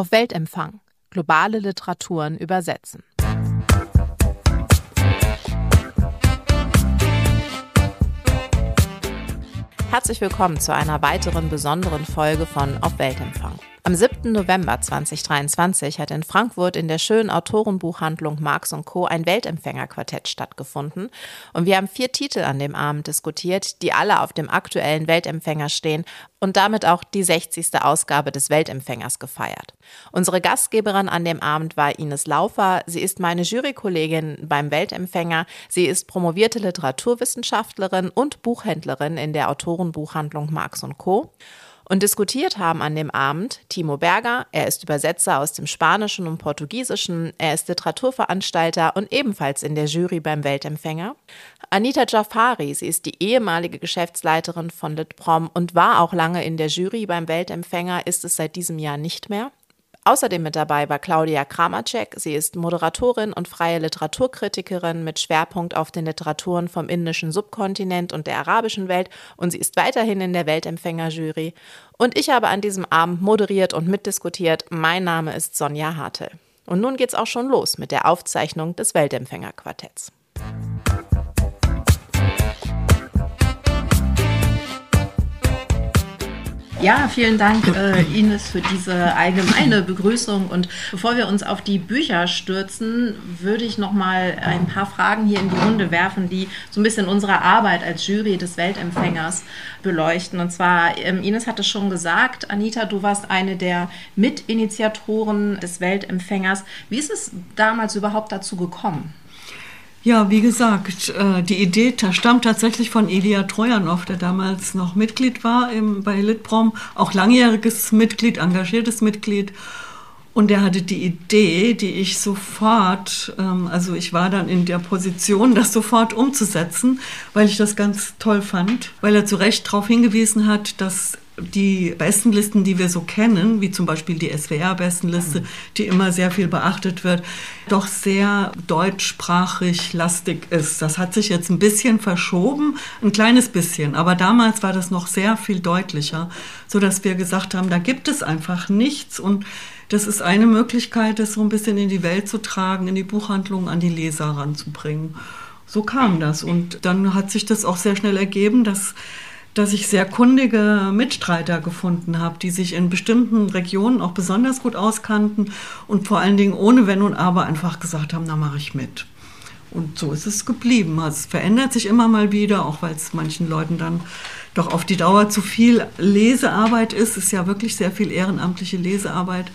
Auf Weltempfang. Globale Literaturen übersetzen. Herzlich willkommen zu einer weiteren besonderen Folge von Auf Weltempfang. Am 7. November 2023 hat in Frankfurt in der schönen Autorenbuchhandlung Marx Co. ein Weltempfängerquartett stattgefunden und wir haben vier Titel an dem Abend diskutiert, die alle auf dem aktuellen Weltempfänger stehen und damit auch die 60. Ausgabe des Weltempfängers gefeiert. Unsere Gastgeberin an dem Abend war Ines Laufer. Sie ist meine Jurykollegin beim Weltempfänger. Sie ist promovierte Literaturwissenschaftlerin und Buchhändlerin in der Autorenbuchhandlung Marx Co. Und diskutiert haben an dem Abend Timo Berger, er ist Übersetzer aus dem Spanischen und Portugiesischen, er ist Literaturveranstalter und ebenfalls in der Jury beim Weltempfänger. Anita Jafari, sie ist die ehemalige Geschäftsleiterin von Litprom und war auch lange in der Jury beim Weltempfänger, ist es seit diesem Jahr nicht mehr. Außerdem mit dabei war Claudia Kramacek. Sie ist Moderatorin und freie Literaturkritikerin mit Schwerpunkt auf den Literaturen vom indischen Subkontinent und der arabischen Welt und sie ist weiterhin in der Weltempfängerjury. Und ich habe an diesem Abend moderiert und mitdiskutiert. Mein Name ist Sonja Hartel. Und nun geht's auch schon los mit der Aufzeichnung des Weltempfängerquartetts. Ja, vielen Dank, äh, Ines, für diese allgemeine Begrüßung. Und bevor wir uns auf die Bücher stürzen, würde ich noch mal ein paar Fragen hier in die Runde werfen, die so ein bisschen unsere Arbeit als Jury des Weltempfängers beleuchten. Und zwar, ähm, Ines hat es schon gesagt, Anita, du warst eine der Mitinitiatoren des Weltempfängers. Wie ist es damals überhaupt dazu gekommen? Ja, wie gesagt, äh, die Idee stammt tatsächlich von Elia Trojanow, der damals noch Mitglied war bei Litprom, auch langjähriges Mitglied, engagiertes Mitglied. Und der hatte die Idee, die ich sofort, ähm, also ich war dann in der Position, das sofort umzusetzen, weil ich das ganz toll fand, weil er zu Recht darauf hingewiesen hat, dass die Bestenlisten, die wir so kennen, wie zum Beispiel die SWR-Bestenliste, die immer sehr viel beachtet wird, doch sehr deutschsprachig lastig ist. Das hat sich jetzt ein bisschen verschoben, ein kleines bisschen, aber damals war das noch sehr viel deutlicher, so dass wir gesagt haben, da gibt es einfach nichts und das ist eine Möglichkeit, das so ein bisschen in die Welt zu tragen, in die Buchhandlung, an die Leser ranzubringen. So kam das und dann hat sich das auch sehr schnell ergeben, dass dass ich sehr kundige Mitstreiter gefunden habe, die sich in bestimmten Regionen auch besonders gut auskannten und vor allen Dingen ohne Wenn und Aber einfach gesagt haben, na mache ich mit. Und so ist es geblieben. Also es verändert sich immer mal wieder, auch weil es manchen Leuten dann doch auf die Dauer zu viel Lesearbeit ist. Es ist ja wirklich sehr viel ehrenamtliche Lesearbeit.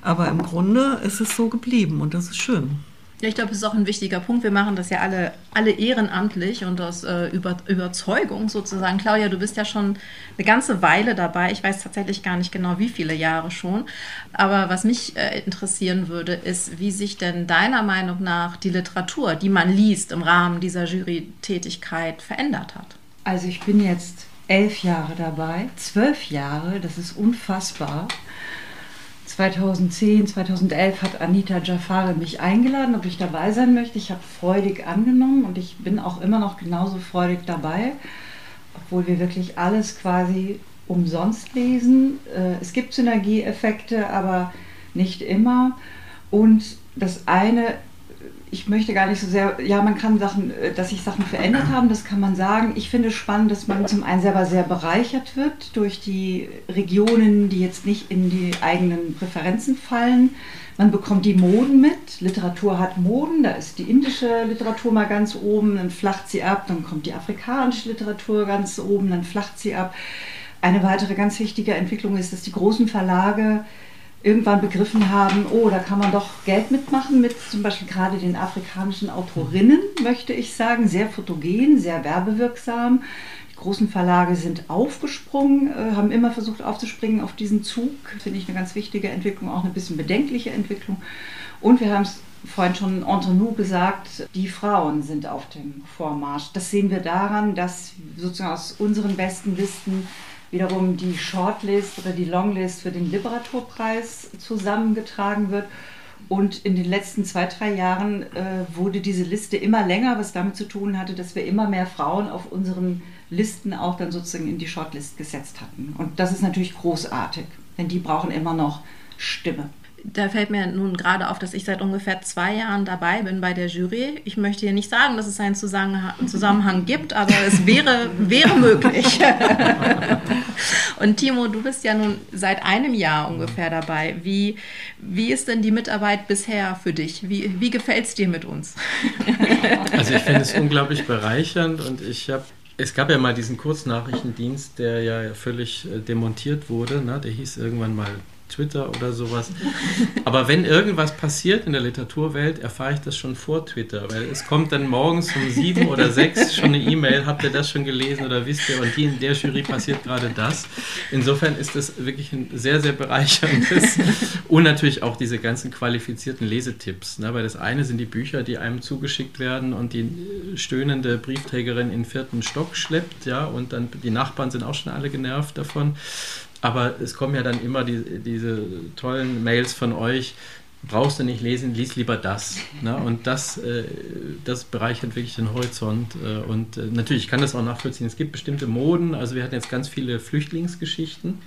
Aber im Grunde ist es so geblieben und das ist schön. Ja, ich glaube, das ist auch ein wichtiger Punkt. Wir machen das ja alle, alle ehrenamtlich und aus äh, Über Überzeugung sozusagen. Claudia, du bist ja schon eine ganze Weile dabei. Ich weiß tatsächlich gar nicht genau, wie viele Jahre schon. Aber was mich äh, interessieren würde, ist, wie sich denn deiner Meinung nach die Literatur, die man liest im Rahmen dieser Jury-Tätigkeit, verändert hat. Also ich bin jetzt elf Jahre dabei, zwölf Jahre, das ist unfassbar. 2010, 2011 hat Anita Jafari mich eingeladen, ob ich dabei sein möchte. Ich habe freudig angenommen und ich bin auch immer noch genauso freudig dabei, obwohl wir wirklich alles quasi umsonst lesen. Äh, es gibt Synergieeffekte, aber nicht immer. Und das eine ich möchte gar nicht so sehr, ja, man kann Sachen, äh, dass sich Sachen verändert haben, das kann man sagen. Ich finde es spannend, dass man zum einen selber sehr bereichert wird durch die Regionen, die jetzt nicht in die eigenen Präferenzen fallen. Man bekommt die Moden mit. Literatur hat Moden, da ist die indische Literatur mal ganz oben, dann flacht sie ab, dann kommt die afrikanische Literatur ganz oben, dann flacht sie ab. Eine weitere ganz wichtige Entwicklung ist, dass die großen Verlage irgendwann begriffen haben, oh, da kann man doch Geld mitmachen mit zum Beispiel gerade den afrikanischen Autorinnen, möchte ich sagen, sehr fotogen, sehr werbewirksam. Die großen Verlage sind aufgesprungen, äh, haben immer versucht aufzuspringen auf diesen Zug. Finde ich eine ganz wichtige Entwicklung, auch eine bisschen bedenkliche Entwicklung. Und wir haben es vorhin schon entre nous gesagt, die Frauen sind auf dem Vormarsch. Das sehen wir daran, dass sozusagen aus unseren besten Listen wiederum die Shortlist oder die Longlist für den Literaturpreis zusammengetragen wird. Und in den letzten zwei, drei Jahren äh, wurde diese Liste immer länger, was damit zu tun hatte, dass wir immer mehr Frauen auf unseren Listen auch dann sozusagen in die Shortlist gesetzt hatten. Und das ist natürlich großartig, denn die brauchen immer noch Stimme. Da fällt mir nun gerade auf, dass ich seit ungefähr zwei Jahren dabei bin bei der Jury. Ich möchte hier nicht sagen, dass es einen Zusammenhang gibt, aber es wäre, wäre möglich. Und Timo, du bist ja nun seit einem Jahr ungefähr dabei. Wie, wie ist denn die Mitarbeit bisher für dich? Wie, wie gefällt es dir mit uns? Also ich finde es unglaublich bereichernd und ich habe es gab ja mal diesen Kurznachrichtendienst, der ja völlig äh, demontiert wurde. Ne? Der hieß irgendwann mal Twitter oder sowas. Aber wenn irgendwas passiert in der Literaturwelt, erfahre ich das schon vor Twitter, weil es kommt dann morgens um sieben oder sechs schon eine E-Mail, habt ihr das schon gelesen oder wisst ihr, und hier in der Jury passiert gerade das. Insofern ist das wirklich ein sehr, sehr bereicherndes und natürlich auch diese ganzen qualifizierten Lesetipps, ne? weil das eine sind die Bücher, die einem zugeschickt werden und die stöhnende Briefträgerin in den vierten Stock schleppt, ja, und dann die Nachbarn sind auch schon alle genervt davon. Aber es kommen ja dann immer die, diese tollen Mails von euch. Brauchst du nicht lesen, lies lieber das. Ne? Und das, äh, das bereichert wirklich den Horizont. Äh, und äh, natürlich kann das auch nachvollziehen. Es gibt bestimmte Moden. Also wir hatten jetzt ganz viele Flüchtlingsgeschichten.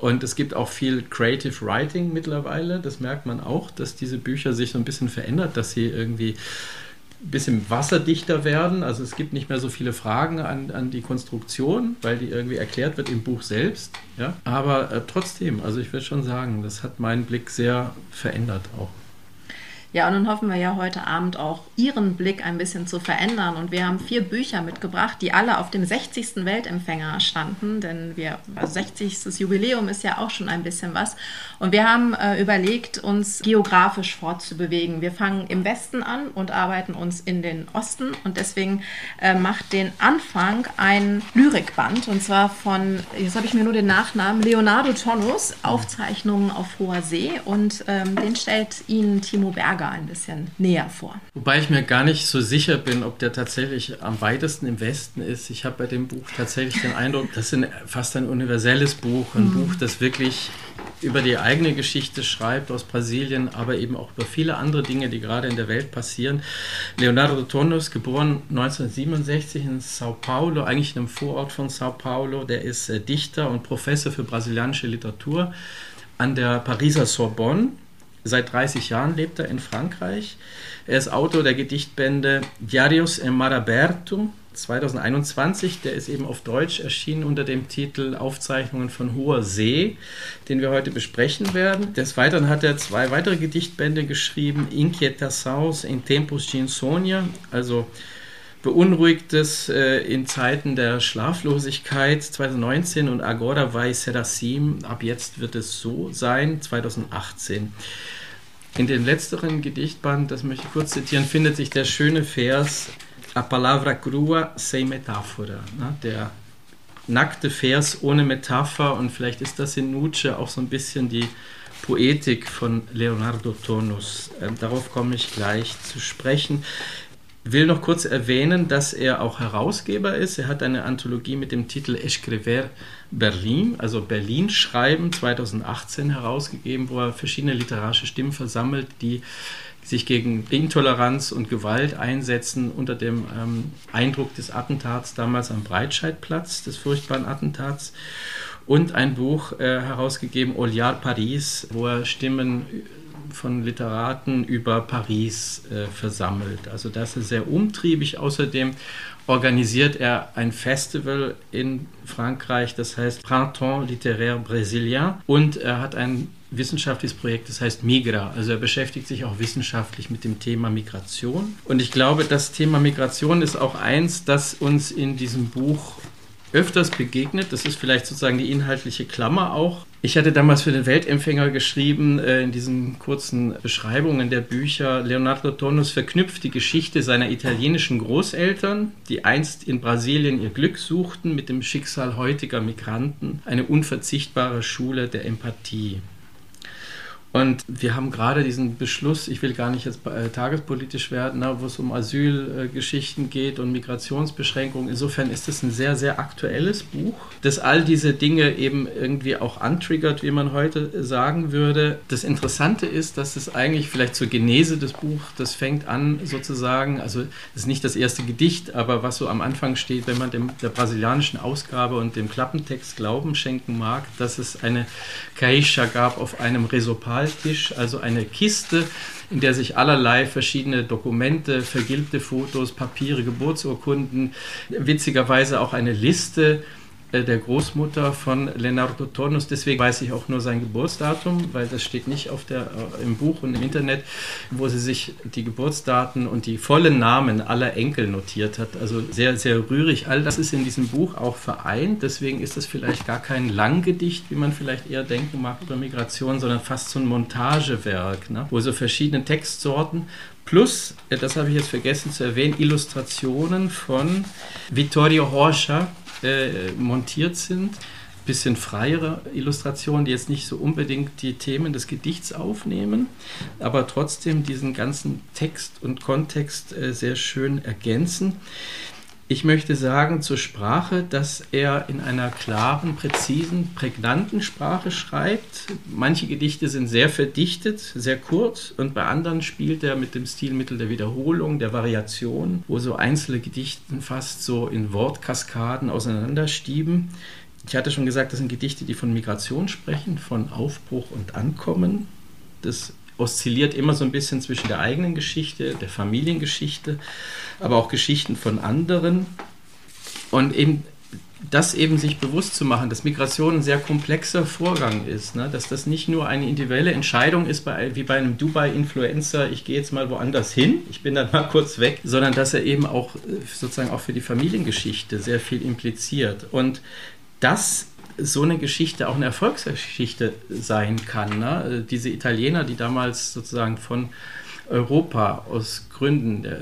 Und es gibt auch viel Creative Writing mittlerweile. Das merkt man auch, dass diese Bücher sich so ein bisschen verändert, dass sie irgendwie bisschen wasserdichter werden. Also es gibt nicht mehr so viele Fragen an, an die Konstruktion, weil die irgendwie erklärt wird im Buch selbst. Ja? Aber äh, trotzdem, also ich würde schon sagen, das hat meinen Blick sehr verändert auch. Ja, und nun hoffen wir ja heute Abend auch Ihren Blick ein bisschen zu verändern. Und wir haben vier Bücher mitgebracht, die alle auf dem 60. Weltempfänger standen, denn wir, also 60. Jubiläum ist ja auch schon ein bisschen was. Und wir haben äh, überlegt, uns geografisch fortzubewegen. Wir fangen im Westen an und arbeiten uns in den Osten. Und deswegen äh, macht den Anfang ein Lyrikband, und zwar von, jetzt habe ich mir nur den Nachnamen, Leonardo Tonus, Aufzeichnungen auf hoher See. Und ähm, den stellt Ihnen Timo Berger Lager ein bisschen näher vor. Wobei ich mir gar nicht so sicher bin, ob der tatsächlich am weitesten im Westen ist. Ich habe bei dem Buch tatsächlich den Eindruck, das ist fast ein universelles Buch, ein mhm. Buch, das wirklich über die eigene Geschichte schreibt aus Brasilien, aber eben auch über viele andere Dinge, die gerade in der Welt passieren. Leonardo Tonus, geboren 1967 in Sao Paulo, eigentlich in einem Vorort von Sao Paulo, der ist äh, Dichter und Professor für brasilianische Literatur an der Pariser Sorbonne Seit 30 Jahren lebt er in Frankreich. Er ist Autor der Gedichtbände Diarios en Maraberto 2021. Der ist eben auf Deutsch erschienen unter dem Titel Aufzeichnungen von hoher See, den wir heute besprechen werden. Des Weiteren hat er zwei weitere Gedichtbände geschrieben: Inquietações in Tempos de Insônia, also Beunruhigtes äh, in Zeiten der Schlaflosigkeit 2019 und Agora vai Seracim, ab jetzt wird es so sein, 2018. In dem letzteren Gedichtband, das möchte ich kurz zitieren, findet sich der schöne Vers A palavra crua sem metáfora, ne? der nackte Vers ohne Metapher und vielleicht ist das in Nietzsche auch so ein bisschen die Poetik von Leonardo Tonus. Ähm, darauf komme ich gleich zu sprechen will noch kurz erwähnen, dass er auch Herausgeber ist. Er hat eine Anthologie mit dem Titel Escriver Berlin, also Berlin schreiben, 2018 herausgegeben, wo er verschiedene literarische Stimmen versammelt, die sich gegen Intoleranz und Gewalt einsetzen unter dem ähm, Eindruck des Attentats damals am Breitscheidplatz, des furchtbaren Attentats. Und ein Buch äh, herausgegeben, Oliar Paris, wo er Stimmen von Literaten über Paris äh, versammelt. Also das ist sehr umtriebig. Außerdem organisiert er ein Festival in Frankreich, das heißt Printemps littéraire brésilien. Und er hat ein wissenschaftliches Projekt, das heißt Migra. Also er beschäftigt sich auch wissenschaftlich mit dem Thema Migration. Und ich glaube, das Thema Migration ist auch eins, das uns in diesem Buch öfters begegnet. Das ist vielleicht sozusagen die inhaltliche Klammer auch. Ich hatte damals für den Weltempfänger geschrieben, äh, in diesen kurzen Beschreibungen der Bücher, Leonardo Tonus verknüpft die Geschichte seiner italienischen Großeltern, die einst in Brasilien ihr Glück suchten, mit dem Schicksal heutiger Migranten, eine unverzichtbare Schule der Empathie. Und wir haben gerade diesen Beschluss, ich will gar nicht jetzt äh, tagespolitisch werden, ne, wo es um Asylgeschichten geht und Migrationsbeschränkungen. Insofern ist es ein sehr, sehr aktuelles Buch, das all diese Dinge eben irgendwie auch antriggert, wie man heute sagen würde. Das Interessante ist, dass es eigentlich vielleicht zur Genese des Buchs, das fängt an sozusagen, also es ist nicht das erste Gedicht, aber was so am Anfang steht, wenn man dem, der brasilianischen Ausgabe und dem Klappentext Glauben schenken mag, dass es eine Caixa gab auf einem Resopal Regaltisch, also eine Kiste, in der sich allerlei verschiedene Dokumente, vergilbte Fotos, Papiere, Geburtsurkunden, witzigerweise auch eine Liste der Großmutter von Leonardo Tonus. Deswegen weiß ich auch nur sein Geburtsdatum, weil das steht nicht auf der, äh, im Buch und im Internet, wo sie sich die Geburtsdaten und die vollen Namen aller Enkel notiert hat. Also sehr, sehr rührig. All das ist in diesem Buch auch vereint. Deswegen ist das vielleicht gar kein Langgedicht, wie man vielleicht eher denken mag über Migration, sondern fast so ein Montagewerk, ne? wo so verschiedene Textsorten Plus, äh, das habe ich jetzt vergessen zu erwähnen, Illustrationen von Vittorio Horscher, äh, montiert sind. Bisschen freiere Illustrationen, die jetzt nicht so unbedingt die Themen des Gedichts aufnehmen, aber trotzdem diesen ganzen Text und Kontext äh, sehr schön ergänzen. Ich möchte sagen zur Sprache, dass er in einer klaren, präzisen, prägnanten Sprache schreibt. Manche Gedichte sind sehr verdichtet, sehr kurz und bei anderen spielt er mit dem Stilmittel der Wiederholung, der Variation, wo so einzelne Gedichte fast so in Wortkaskaden auseinanderstieben. Ich hatte schon gesagt, das sind Gedichte, die von Migration sprechen, von Aufbruch und Ankommen. Das oszilliert immer so ein bisschen zwischen der eigenen Geschichte, der Familiengeschichte, aber auch Geschichten von anderen. Und eben das eben sich bewusst zu machen, dass Migration ein sehr komplexer Vorgang ist, ne? dass das nicht nur eine individuelle Entscheidung ist, bei, wie bei einem Dubai-Influencer, ich gehe jetzt mal woanders hin, ich bin dann mal kurz weg, sondern dass er eben auch sozusagen auch für die Familiengeschichte sehr viel impliziert. Und das so eine Geschichte auch eine Erfolgsgeschichte sein kann. Ne? Diese Italiener, die damals sozusagen von Europa aus Gründen der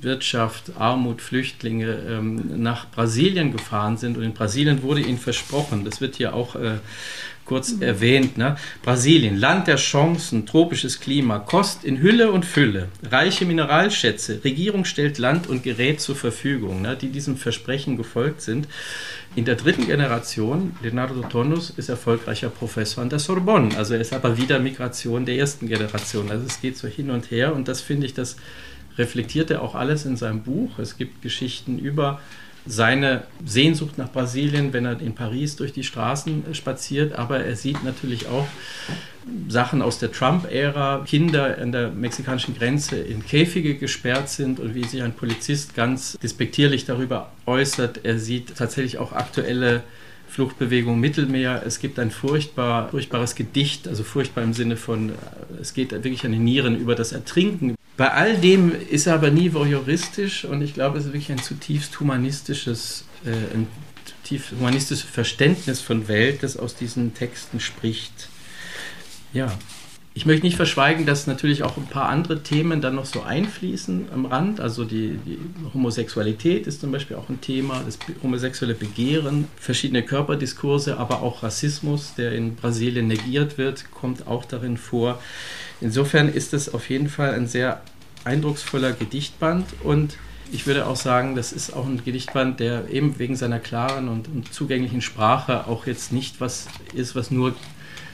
Wirtschaft, Armut, Flüchtlinge ähm, nach Brasilien gefahren sind und in Brasilien wurde ihnen versprochen, das wird hier auch äh, kurz mhm. erwähnt. Ne? Brasilien, Land der Chancen, tropisches Klima, Kost in Hülle und Fülle, reiche Mineralschätze, Regierung stellt Land und Gerät zur Verfügung, ne? die diesem Versprechen gefolgt sind. In der dritten Generation, Leonardo Tonus ist erfolgreicher Professor an der Sorbonne. Also er ist aber wieder Migration der ersten Generation. Also es geht so hin und her und das finde ich, das reflektiert er auch alles in seinem Buch. Es gibt Geschichten über seine Sehnsucht nach Brasilien, wenn er in Paris durch die Straßen äh, spaziert, aber er sieht natürlich auch Sachen aus der Trump-Ära, Kinder an der mexikanischen Grenze in Käfige gesperrt sind und wie sich ein Polizist ganz despektierlich darüber äußert. Er sieht tatsächlich auch aktuelle Fluchtbewegung Mittelmeer. Es gibt ein furchtbar, furchtbares Gedicht, also furchtbar im Sinne von, äh, es geht wirklich an die Nieren über das Ertrinken. Bei all dem ist er aber nie voyeuristisch und ich glaube, es ist wirklich ein zutiefst humanistisches, äh, ein zutiefst humanistisches Verständnis von Welt, das aus diesen Texten spricht. Ja, ich möchte nicht verschweigen, dass natürlich auch ein paar andere Themen dann noch so einfließen am Rand. Also die, die, Homosexualität ist zum Beispiel auch ein Thema, das homosexuelle Begehren, verschiedene Körperdiskurse, aber auch Rassismus, der in Brasilien negiert wird, kommt auch darin vor. Insofern ist es auf jeden Fall ein sehr eindrucksvoller Gedichtband und ich würde auch sagen, das ist auch ein Gedichtband, der eben wegen seiner klaren und, und zugänglichen Sprache auch jetzt nicht was ist, was nur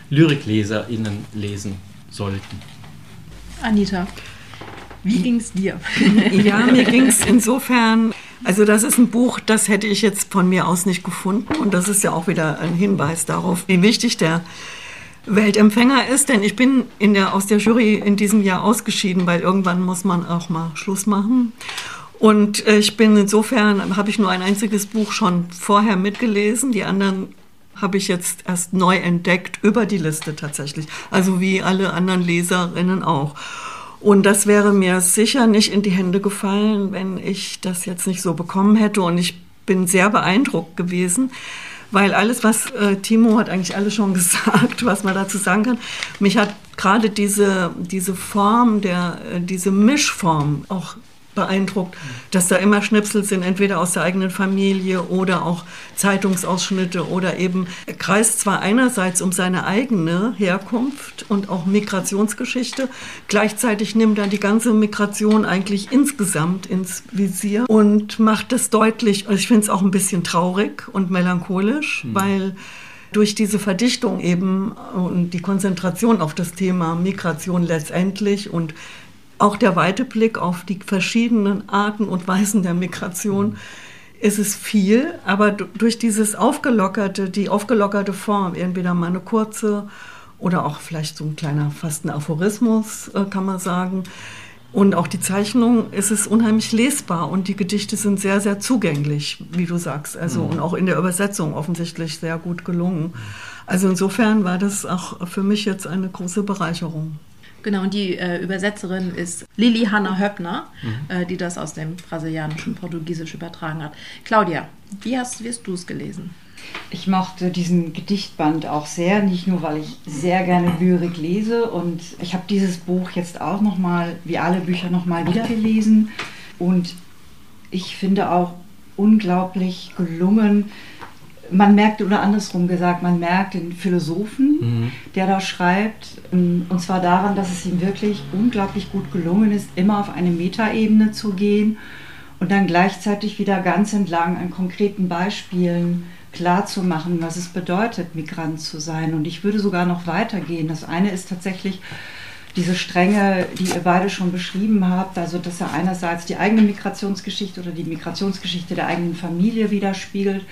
LyrikleserInnen lesen sollten. Anita, wie ging es dir? Ja, mir ging es insofern, also das ist ein Buch, das hätte ich jetzt von mir aus nicht gefunden und das ist ja auch wieder ein Hinweis darauf, wie wichtig der Weltempfänger ist, denn ich bin in der, aus der Jury in diesem Jahr ausgeschieden, weil irgendwann muss man auch mal Schluss machen. Und äh, ich bin insofern, habe ich nur ein einziges Buch schon vorher mitgelesen, die anderen habe ich jetzt erst neu entdeckt über die Liste tatsächlich. Also wie alle anderen Leserinnen auch. Und das wäre mir sicher nicht in die Hände gefallen, wenn ich das jetzt nicht so bekommen hätte. Und ich bin sehr beeindruckt gewesen, weil alles, was äh, Timo hat eigentlich alles schon gesagt, was man dazu sagen kann. Mich hat gerade diese, diese Form, der, äh, diese Mischform auch beeindruckt, dass da immer Schnipsel sind, entweder aus der eigenen Familie oder auch Zeitungsausschnitte oder eben kreist zwar einerseits um seine eigene Herkunft und auch Migrationsgeschichte, gleichzeitig nimmt er die ganze Migration eigentlich insgesamt ins Visier und macht es deutlich, ich finde es auch ein bisschen traurig und melancholisch, mhm. weil durch diese Verdichtung eben und die Konzentration auf das Thema Migration letztendlich und auch der weite Blick auf die verschiedenen Arten und Weisen der Migration ist es viel, aber durch dieses aufgelockerte, die aufgelockerte Form, entweder mal eine kurze oder auch vielleicht so ein kleiner fast ein Aphorismus, äh, kann man sagen. Und auch die Zeichnung ist es unheimlich lesbar und die Gedichte sind sehr, sehr zugänglich, wie du sagst. Also mhm. und auch in der Übersetzung offensichtlich sehr gut gelungen. Also insofern war das auch für mich jetzt eine große Bereicherung. Genau, und die äh, Übersetzerin ist Lili Hanna Höppner, mhm. äh, die das aus dem Brasilianischen Portugiesisch übertragen hat. Claudia, wie hast, wie hast du es gelesen? Ich mochte diesen Gedichtband auch sehr, nicht nur, weil ich sehr gerne Lyrik lese und ich habe dieses Buch jetzt auch nochmal, wie alle Bücher, nochmal wieder gelesen und ich finde auch unglaublich gelungen, man merkt, oder andersrum gesagt, man merkt den Philosophen, mhm. der da schreibt, ähm, und zwar daran, dass es ihm wirklich unglaublich gut gelungen ist, immer auf eine Metaebene zu gehen und dann gleichzeitig wieder ganz entlang an konkreten Beispielen klar zu machen, was es bedeutet, Migrant zu sein. Und ich würde sogar noch weitergehen. Das eine ist tatsächlich diese Stränge, die ihr beide schon beschrieben habt, also dass er einerseits die eigene Migrationsgeschichte oder die Migrationsgeschichte der eigenen Familie widerspiegelt,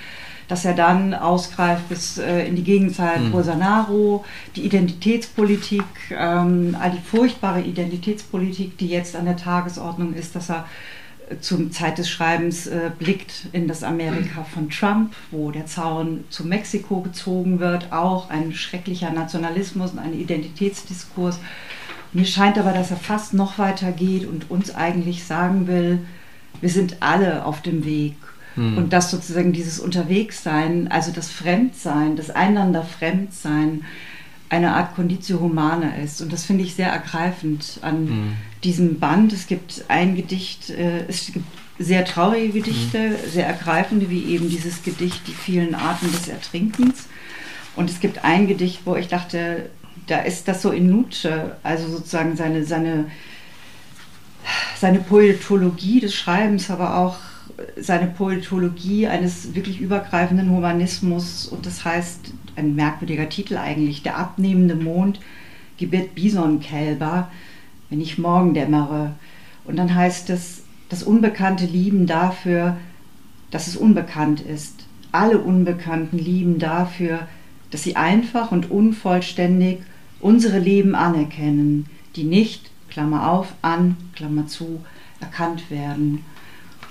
dass er dann ausgreift bis äh, in die Gegenzeit mhm. Bolsonaro, die Identitätspolitik, ähm, all die furchtbare Identitätspolitik, die jetzt an der Tagesordnung ist, dass er äh, zum Zeit des Schreibens äh, blickt in das Amerika von Trump, wo der Zaun zu Mexiko gezogen wird, auch ein schrecklicher Nationalismus und ein Identitätsdiskurs. Mir scheint aber, dass er fast noch weiter geht und uns eigentlich sagen will, wir sind alle auf dem Weg hm. Und dass sozusagen dieses Unterwegssein, also das Fremdsein, das einander Fremdsein, eine Art Conditio Humana ist. Und das finde ich sehr ergreifend an hm. diesem Band. Es gibt ein Gedicht, äh, es gibt sehr traurige Gedichte, hm. sehr ergreifende, wie eben dieses Gedicht Die vielen Arten des Ertrinkens. Und es gibt ein Gedicht, wo ich dachte, da ist das so in Nutsche, also sozusagen seine, seine, seine Poetologie des Schreibens, aber auch seine Poetologie eines wirklich übergreifenden Humanismus und das heißt, ein merkwürdiger Titel eigentlich, der abnehmende Mond gebiert Bisonkälber, wenn ich morgen dämmere. Und dann heißt es, das Unbekannte lieben dafür, dass es unbekannt ist. Alle Unbekannten lieben dafür, dass sie einfach und unvollständig unsere Leben anerkennen, die nicht, Klammer auf, an, Klammer zu, erkannt werden.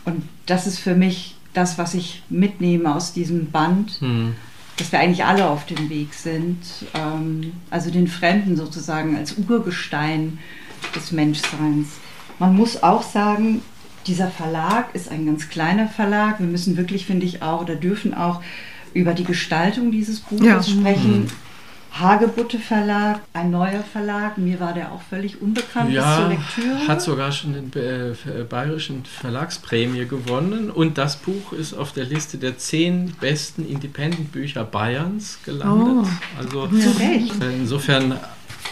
Und das ist für mich das, was ich mitnehme aus diesem Band, mhm. dass wir eigentlich alle auf dem Weg sind. Ähm, also den Fremden sozusagen als Urgestein des Menschseins. Man muss auch sagen, dieser Verlag ist ein ganz kleiner Verlag. Wir müssen wirklich, finde ich, auch oder dürfen auch über die Gestaltung dieses Buches ja. sprechen. Mhm. Hagebutte Verlag, ein neuer Verlag. Mir war der auch völlig unbekannt ja, zur Lektüre. Hat sogar schon den äh, Bayerischen Verlagsprämie gewonnen und das Buch ist auf der Liste der zehn besten Independent-Bücher Bayerns gelandet. Oh, also zu Recht. insofern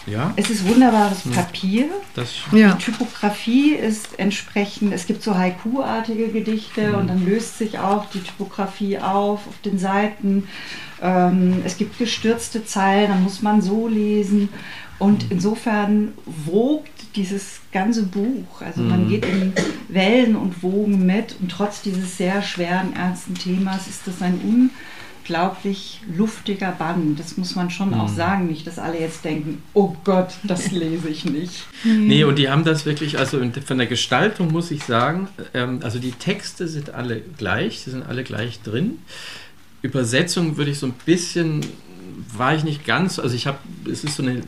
ja. Es ist wunderbares hm. Papier. Das, ja. Die Typografie ist entsprechend, es gibt so Haiku-artige Gedichte mhm. und dann löst sich auch die Typografie auf auf den Seiten. Ähm, es gibt gestürzte Zeilen, dann muss man so lesen. Und insofern wogt dieses ganze Buch. Also man mhm. geht in Wellen und Wogen mit und trotz dieses sehr schweren, ernsten Themas ist das ein unglaublich luftiger Band. Das muss man schon mhm. auch sagen. Nicht, dass alle jetzt denken, oh Gott, das lese ich nicht. nee, und die haben das wirklich, also von der Gestaltung muss ich sagen, ähm, also die Texte sind alle gleich, sie sind alle gleich drin. Übersetzung würde ich so ein bisschen, war ich nicht ganz, also ich habe, es ist so eine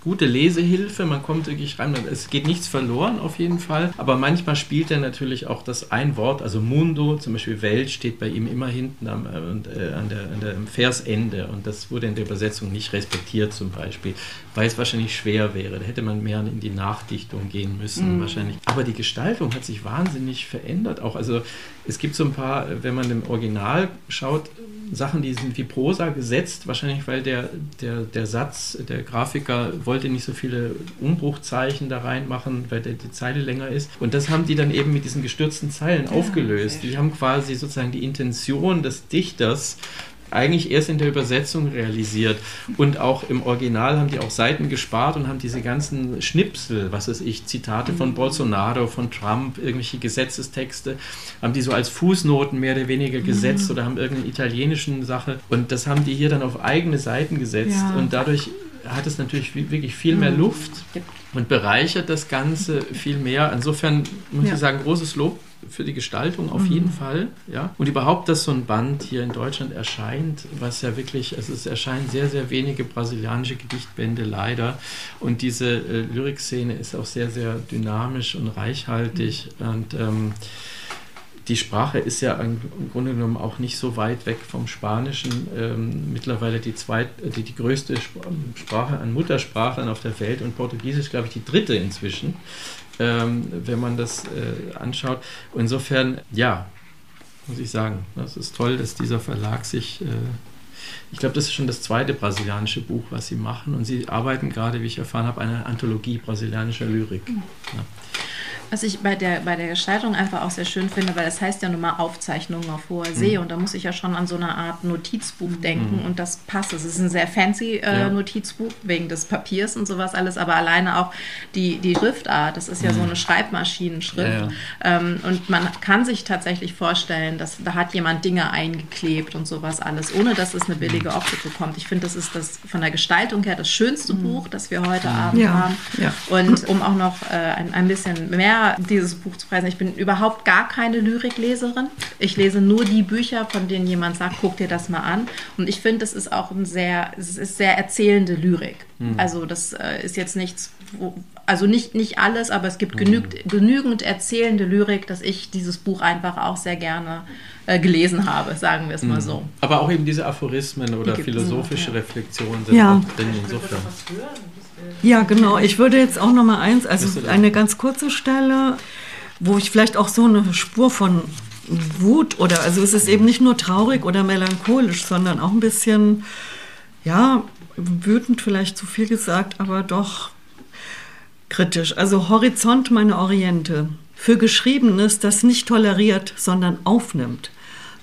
gute Lesehilfe, man kommt wirklich rein, es geht nichts verloren auf jeden Fall, aber manchmal spielt er natürlich auch das ein Wort, also Mundo, zum Beispiel Welt, steht bei ihm immer hinten am, äh, äh an der, an der, am Versende und das wurde in der Übersetzung nicht respektiert zum Beispiel, weil es wahrscheinlich schwer wäre, da hätte man mehr in die Nachdichtung gehen müssen mhm. wahrscheinlich. Aber die Gestaltung hat sich wahnsinnig verändert auch, also es gibt so ein paar, wenn man im Original schaut, Sachen, die sind wie Prosa gesetzt, wahrscheinlich weil der, der, der Satz, der Grafiker wollte nicht so viele Umbruchzeichen da reinmachen, weil der, die Zeile länger ist. Und das haben die dann eben mit diesen gestürzten Zeilen ja, aufgelöst. Die haben quasi sozusagen die Intention des Dichters eigentlich erst in der Übersetzung realisiert. Und auch im Original haben die auch Seiten gespart und haben diese ganzen Schnipsel, was weiß ich, Zitate von Bolsonaro, von Trump, irgendwelche Gesetzestexte, haben die so als Fußnoten mehr oder weniger gesetzt mhm. oder haben irgendeine italienischen Sache. Und das haben die hier dann auf eigene Seiten gesetzt. Ja. Und dadurch hat es natürlich wirklich viel mehr mhm. Luft und bereichert das Ganze viel mehr. Insofern muss ja. ich sagen, großes Lob für die Gestaltung auf mhm. jeden Fall. Ja. Und überhaupt, dass so ein Band hier in Deutschland erscheint, was ja wirklich, also es erscheinen sehr, sehr wenige brasilianische Gedichtbände leider. Und diese äh, Lyrikszene ist auch sehr, sehr dynamisch und reichhaltig. Mhm. Und ähm, die Sprache ist ja im Grunde genommen auch nicht so weit weg vom Spanischen. Ähm, mittlerweile die, zweit, die, die größte Sprache an Muttersprachlern auf der Welt und Portugiesisch, glaube ich, die dritte inzwischen, ähm, wenn man das äh, anschaut. Insofern, ja, muss ich sagen, das ist toll, dass dieser Verlag sich. Äh, ich glaube, das ist schon das zweite brasilianische Buch, was sie machen. Und sie arbeiten gerade, wie ich erfahren habe, eine Anthologie brasilianischer Lyrik. Mhm. Ja. Was ich bei der, bei der Gestaltung einfach auch sehr schön finde, weil das heißt ja nun mal Aufzeichnungen auf hoher See mhm. und da muss ich ja schon an so eine Art Notizbuch denken mhm. und das passt. Es ist ein sehr fancy äh, ja. Notizbuch wegen des Papiers und sowas alles, aber alleine auch die, die Schriftart, das ist ja mhm. so eine Schreibmaschinenschrift ja, ja. Ähm, und man kann sich tatsächlich vorstellen, dass da hat jemand Dinge eingeklebt und sowas alles, ohne dass es eine billige. Optik bekommt. Ich finde, das ist das von der Gestaltung her das schönste mhm. Buch, das wir heute Abend haben. Und um auch noch äh, ein, ein bisschen mehr dieses Buch zu preisen. Ich bin überhaupt gar keine Lyrikleserin. Ich lese nur die Bücher, von denen jemand sagt, guck dir das mal an. Und ich finde, es ist auch ein sehr, es ist sehr erzählende Lyrik. Mhm. Also das äh, ist jetzt nichts, wo, also nicht, nicht alles, aber es gibt mhm. genügend, genügend erzählende Lyrik, dass ich dieses Buch einfach auch sehr gerne äh, gelesen habe, sagen wir es mal mhm. so. Aber auch eben diese Aphorismen oder philosophische Reflexionen sind ja. auch drin insofern. Ja, genau. Ich würde jetzt auch noch mal eins, also eine ganz kurze Stelle, wo ich vielleicht auch so eine Spur von Wut oder, also es ist eben nicht nur traurig oder melancholisch, sondern auch ein bisschen, ja, wütend vielleicht zu viel gesagt, aber doch kritisch. Also Horizont meine Oriente. Für Geschriebenes, das nicht toleriert, sondern aufnimmt.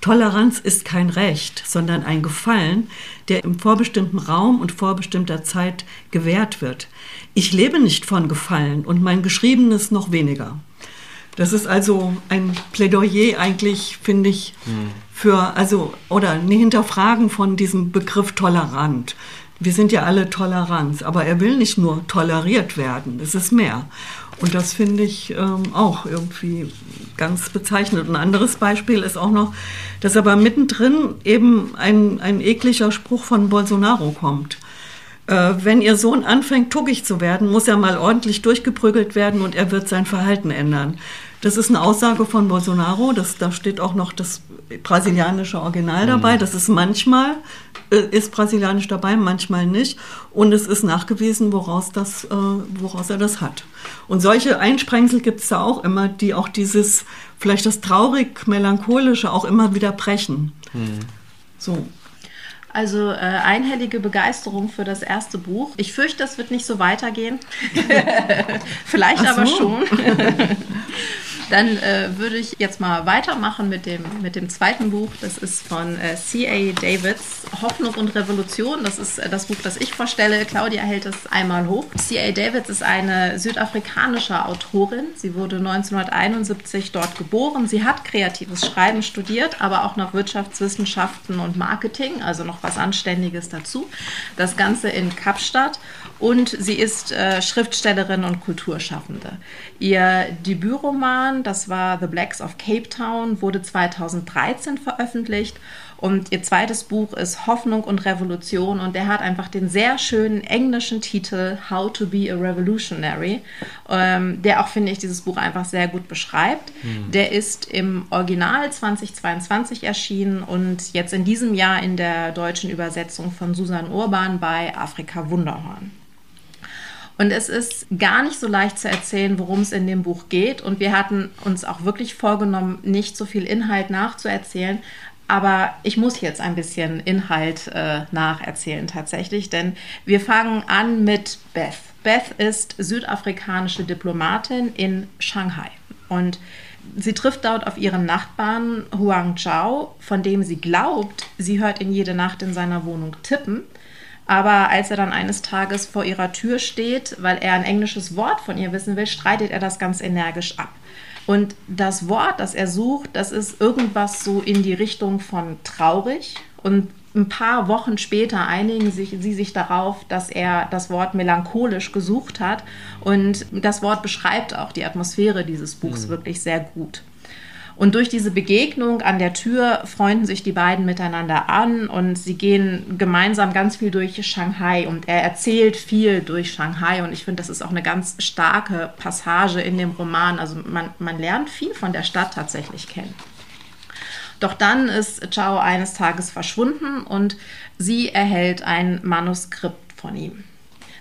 Toleranz ist kein Recht, sondern ein Gefallen, der im vorbestimmten Raum und vorbestimmter Zeit gewährt wird. Ich lebe nicht von Gefallen und mein Geschriebenes noch weniger. Das ist also ein Plädoyer eigentlich, finde ich, hm. für, also, oder ein Hinterfragen von diesem Begriff tolerant. Wir sind ja alle Toleranz, aber er will nicht nur toleriert werden, es ist mehr. Und das finde ich ähm, auch irgendwie ganz bezeichnend. Ein anderes Beispiel ist auch noch, dass aber mittendrin eben ein, ein ekliger Spruch von Bolsonaro kommt. Äh, wenn Ihr Sohn anfängt, tuckig zu werden, muss er mal ordentlich durchgeprügelt werden und er wird sein Verhalten ändern. Das ist eine Aussage von Bolsonaro. Das, da steht auch noch das brasilianische Original mhm. dabei. Das ist manchmal äh, ist brasilianisch dabei, manchmal nicht. Und es ist nachgewiesen, woraus, das, äh, woraus er das hat. Und solche Einsprengsel gibt es da auch immer, die auch dieses, vielleicht das traurig-melancholische auch immer wieder brechen. Mhm. So. Also äh, einhellige Begeisterung für das erste Buch. Ich fürchte, das wird nicht so weitergehen. Vielleicht so. aber schon. Dann äh, würde ich jetzt mal weitermachen mit dem, mit dem zweiten Buch. Das ist von äh, C.A. Davids, Hoffnung und Revolution. Das ist äh, das Buch, das ich vorstelle. Claudia hält es einmal hoch. C.A. Davids ist eine südafrikanische Autorin. Sie wurde 1971 dort geboren. Sie hat kreatives Schreiben studiert, aber auch noch Wirtschaftswissenschaften und Marketing, also noch was Anständiges dazu. Das Ganze in Kapstadt und sie ist äh, Schriftstellerin und Kulturschaffende. Ihr Debütroman, das war The Blacks of Cape Town, wurde 2013 veröffentlicht und ihr zweites Buch ist Hoffnung und Revolution und der hat einfach den sehr schönen englischen Titel How to be a Revolutionary, ähm, der auch, finde ich, dieses Buch einfach sehr gut beschreibt. Mhm. Der ist im Original 2022 erschienen und jetzt in diesem Jahr in der deutschen Übersetzung von Susan Urban bei Afrika Wunderhorn. Und es ist gar nicht so leicht zu erzählen, worum es in dem Buch geht. Und wir hatten uns auch wirklich vorgenommen, nicht so viel Inhalt nachzuerzählen. Aber ich muss jetzt ein bisschen Inhalt äh, nacherzählen tatsächlich, denn wir fangen an mit Beth. Beth ist südafrikanische Diplomatin in Shanghai. Und sie trifft dort auf ihren Nachbarn Huang Zhao, von dem sie glaubt, sie hört ihn jede Nacht in seiner Wohnung tippen. Aber als er dann eines Tages vor ihrer Tür steht, weil er ein englisches Wort von ihr wissen will, streitet er das ganz energisch ab. Und das Wort, das er sucht, das ist irgendwas so in die Richtung von traurig. Und ein paar Wochen später einigen sich, sie sich darauf, dass er das Wort melancholisch gesucht hat. Und das Wort beschreibt auch die Atmosphäre dieses Buchs mhm. wirklich sehr gut. Und durch diese Begegnung an der Tür freunden sich die beiden miteinander an und sie gehen gemeinsam ganz viel durch Shanghai und er erzählt viel durch Shanghai und ich finde, das ist auch eine ganz starke Passage in dem Roman. Also man, man lernt viel von der Stadt tatsächlich kennen. Doch dann ist Chao eines Tages verschwunden und sie erhält ein Manuskript von ihm.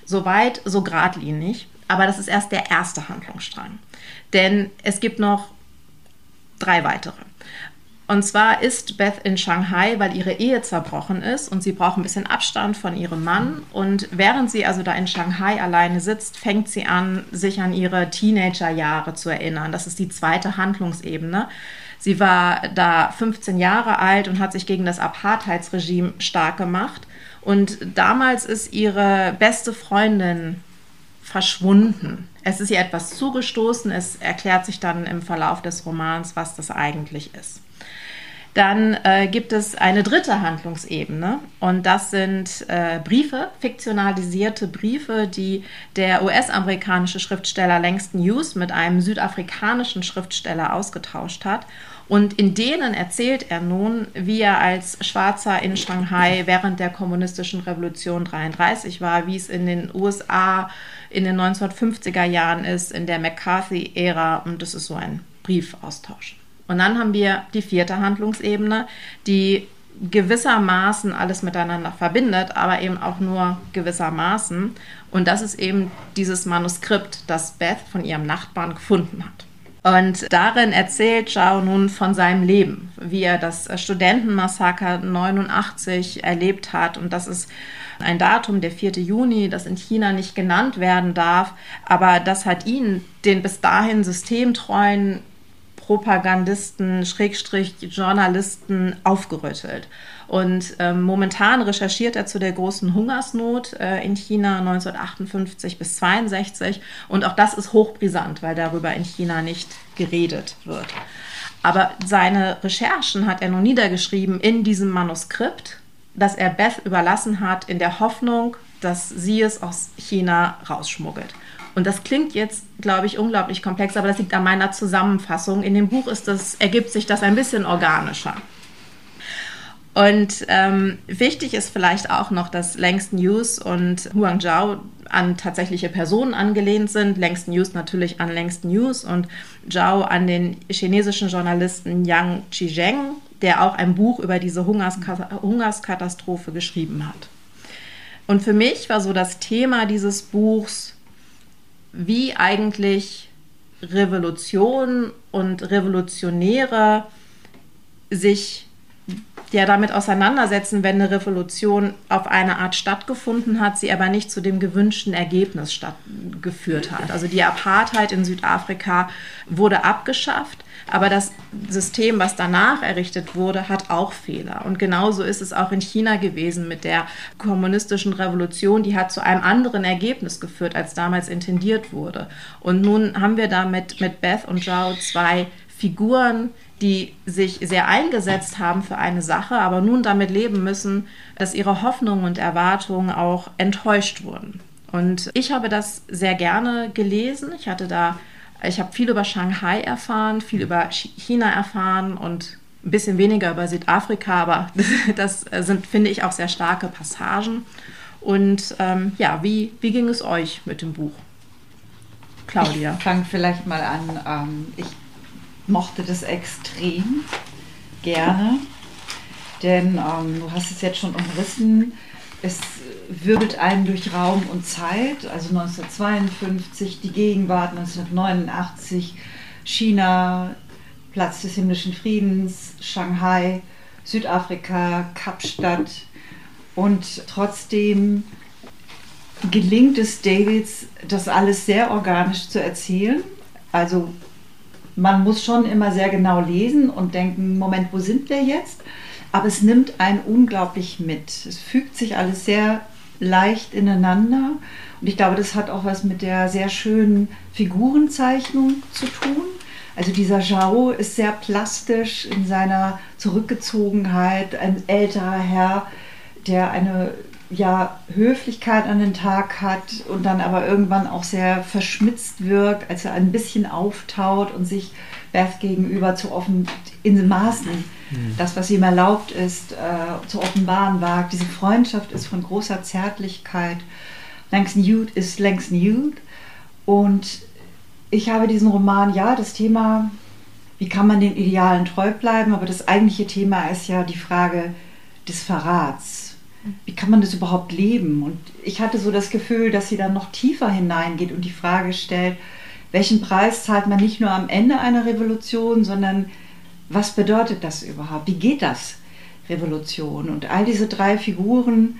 Soweit, so geradlinig. Aber das ist erst der erste Handlungsstrang. Denn es gibt noch drei weitere. Und zwar ist Beth in Shanghai, weil ihre Ehe zerbrochen ist und sie braucht ein bisschen Abstand von ihrem Mann. Und während sie also da in Shanghai alleine sitzt, fängt sie an, sich an ihre Teenagerjahre zu erinnern. Das ist die zweite Handlungsebene. Sie war da 15 Jahre alt und hat sich gegen das Apartheidsregime stark gemacht. Und damals ist ihre beste Freundin verschwunden. Es ist ihr etwas zugestoßen. Es erklärt sich dann im Verlauf des Romans, was das eigentlich ist. Dann äh, gibt es eine dritte Handlungsebene und das sind äh, Briefe, fiktionalisierte Briefe, die der US-amerikanische Schriftsteller Langston Hughes mit einem südafrikanischen Schriftsteller ausgetauscht hat. Und in denen erzählt er nun, wie er als Schwarzer in Shanghai während der kommunistischen Revolution 33 war, wie es in den USA in den 1950er Jahren ist, in der McCarthy-Ära. Und das ist so ein Briefaustausch. Und dann haben wir die vierte Handlungsebene, die gewissermaßen alles miteinander verbindet, aber eben auch nur gewissermaßen. Und das ist eben dieses Manuskript, das Beth von ihrem Nachbarn gefunden hat. Und darin erzählt Zhao nun von seinem Leben, wie er das Studentenmassaker 89 erlebt hat. Und das ist ein Datum, der 4. Juni, das in China nicht genannt werden darf. Aber das hat ihn, den bis dahin systemtreuen Propagandisten, Schrägstrich Journalisten aufgerüttelt. Und ähm, momentan recherchiert er zu der großen Hungersnot äh, in China 1958 bis 62. Und auch das ist hochbrisant, weil darüber in China nicht geredet wird. Aber seine Recherchen hat er nun niedergeschrieben in diesem Manuskript, das er Beth überlassen hat, in der Hoffnung, dass sie es aus China rausschmuggelt. Und das klingt jetzt, glaube ich, unglaublich komplex, aber das liegt an meiner Zusammenfassung. In dem Buch ist das, ergibt sich das ein bisschen organischer. Und ähm, wichtig ist vielleicht auch noch, dass Langston Hughes und Huang Zhao an tatsächliche Personen angelehnt sind. Langston Hughes natürlich an Langston Hughes und Zhao an den chinesischen Journalisten Yang Qizheng, der auch ein Buch über diese Hungerskatastrophe geschrieben hat. Und für mich war so das Thema dieses Buchs, wie eigentlich Revolution und Revolutionäre sich ja damit auseinandersetzen, wenn eine Revolution auf eine Art stattgefunden hat, sie aber nicht zu dem gewünschten Ergebnis geführt hat. Also die Apartheid in Südafrika wurde abgeschafft, aber das System, was danach errichtet wurde, hat auch Fehler. Und genauso ist es auch in China gewesen mit der kommunistischen Revolution. Die hat zu einem anderen Ergebnis geführt, als damals intendiert wurde. Und nun haben wir da mit, mit Beth und Zhao zwei Figuren, die sich sehr eingesetzt haben für eine Sache, aber nun damit leben müssen, dass ihre Hoffnungen und Erwartungen auch enttäuscht wurden. Und ich habe das sehr gerne gelesen. Ich hatte da, ich habe viel über Shanghai erfahren, viel über China erfahren und ein bisschen weniger über Südafrika, aber das sind, finde ich, auch sehr starke Passagen. Und ähm, ja, wie, wie ging es euch mit dem Buch? Claudia. Ich fange vielleicht mal an. Ähm, ich mochte das extrem gerne, denn ähm, du hast es jetzt schon umrissen, es wirbelt einen durch Raum und Zeit, also 1952 die Gegenwart, 1989 China, Platz des himmlischen Friedens, Shanghai, Südafrika, Kapstadt. Und trotzdem gelingt es Davids, das alles sehr organisch zu erzählen. Also man muss schon immer sehr genau lesen und denken, Moment, wo sind wir jetzt? Aber es nimmt einen unglaublich mit. Es fügt sich alles sehr leicht ineinander. Und ich glaube, das hat auch was mit der sehr schönen Figurenzeichnung zu tun. Also dieser Jao ist sehr plastisch in seiner Zurückgezogenheit, ein älterer Herr, der eine ja, Höflichkeit an den Tag hat und dann aber irgendwann auch sehr verschmitzt wirkt, als er ein bisschen auftaut und sich Beth gegenüber zu offen in Maßen mhm. das, was ihm erlaubt ist, äh, zu offenbaren wagt. Diese Freundschaft ist von großer Zärtlichkeit. Langston Hughes ist Langston Hughes und ich habe diesen Roman, ja, das Thema, wie kann man den Idealen treu bleiben, aber das eigentliche Thema ist ja die Frage des Verrats wie kann man das überhaupt leben? Und ich hatte so das Gefühl, dass sie dann noch tiefer hineingeht und die Frage stellt, welchen Preis zahlt man nicht nur am Ende einer Revolution, sondern was bedeutet das überhaupt? Wie geht das, Revolution? Und all diese drei Figuren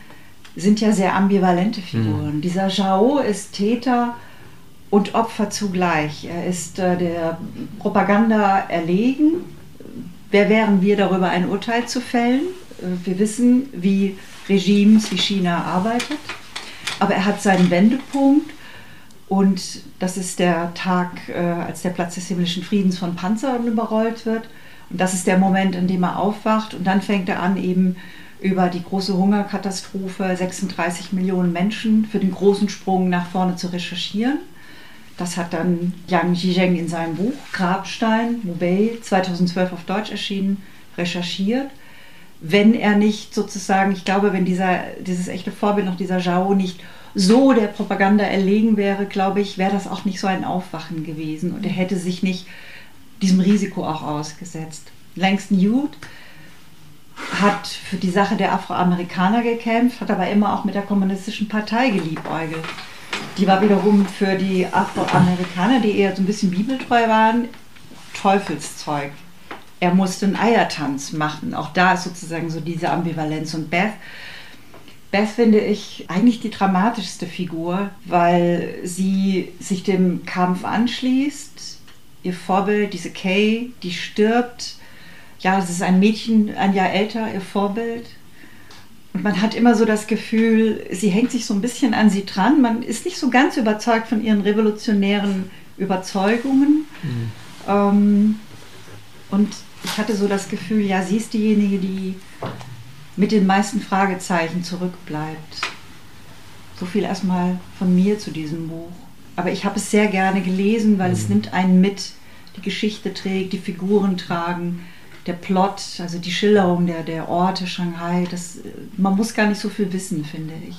sind ja sehr ambivalente Figuren. Mhm. Dieser Jao ist Täter und Opfer zugleich. Er ist äh, der Propaganda erlegen. Wer wären wir darüber ein Urteil zu fällen? Äh, wir wissen, wie Regimes wie China arbeitet. Aber er hat seinen Wendepunkt und das ist der Tag, äh, als der Platz des himmlischen Friedens von Panzern überrollt wird. Und das ist der Moment, in dem er aufwacht. Und dann fängt er an, eben über die große Hungerkatastrophe, 36 Millionen Menschen, für den großen Sprung nach vorne zu recherchieren. Das hat dann Yang Zhizheng in seinem Buch Grabstein, Mubei, 2012 auf Deutsch erschienen, recherchiert wenn er nicht sozusagen, ich glaube, wenn dieser, dieses echte Vorbild noch dieser Zhao nicht so der Propaganda erlegen wäre, glaube ich, wäre das auch nicht so ein Aufwachen gewesen und er hätte sich nicht diesem Risiko auch ausgesetzt. Langston Hughes hat für die Sache der Afroamerikaner gekämpft, hat aber immer auch mit der kommunistischen Partei geliebäugelt. Die war wiederum für die Afroamerikaner, die eher so ein bisschen bibeltreu waren, Teufelszeug er musste einen Eiertanz machen. Auch da ist sozusagen so diese Ambivalenz. Und Beth, Beth finde ich eigentlich die dramatischste Figur, weil sie sich dem Kampf anschließt. Ihr Vorbild, diese Kay, die stirbt. Ja, es ist ein Mädchen, ein Jahr älter, ihr Vorbild. Und man hat immer so das Gefühl, sie hängt sich so ein bisschen an sie dran. Man ist nicht so ganz überzeugt von ihren revolutionären Überzeugungen. Mhm. Ähm, und ich hatte so das Gefühl, ja, sie ist diejenige, die mit den meisten Fragezeichen zurückbleibt. So viel erstmal von mir zu diesem Buch. Aber ich habe es sehr gerne gelesen, weil mhm. es nimmt einen mit, die Geschichte trägt, die Figuren tragen, der Plot, also die Schilderung der, der Orte Shanghai. Das, man muss gar nicht so viel wissen, finde ich.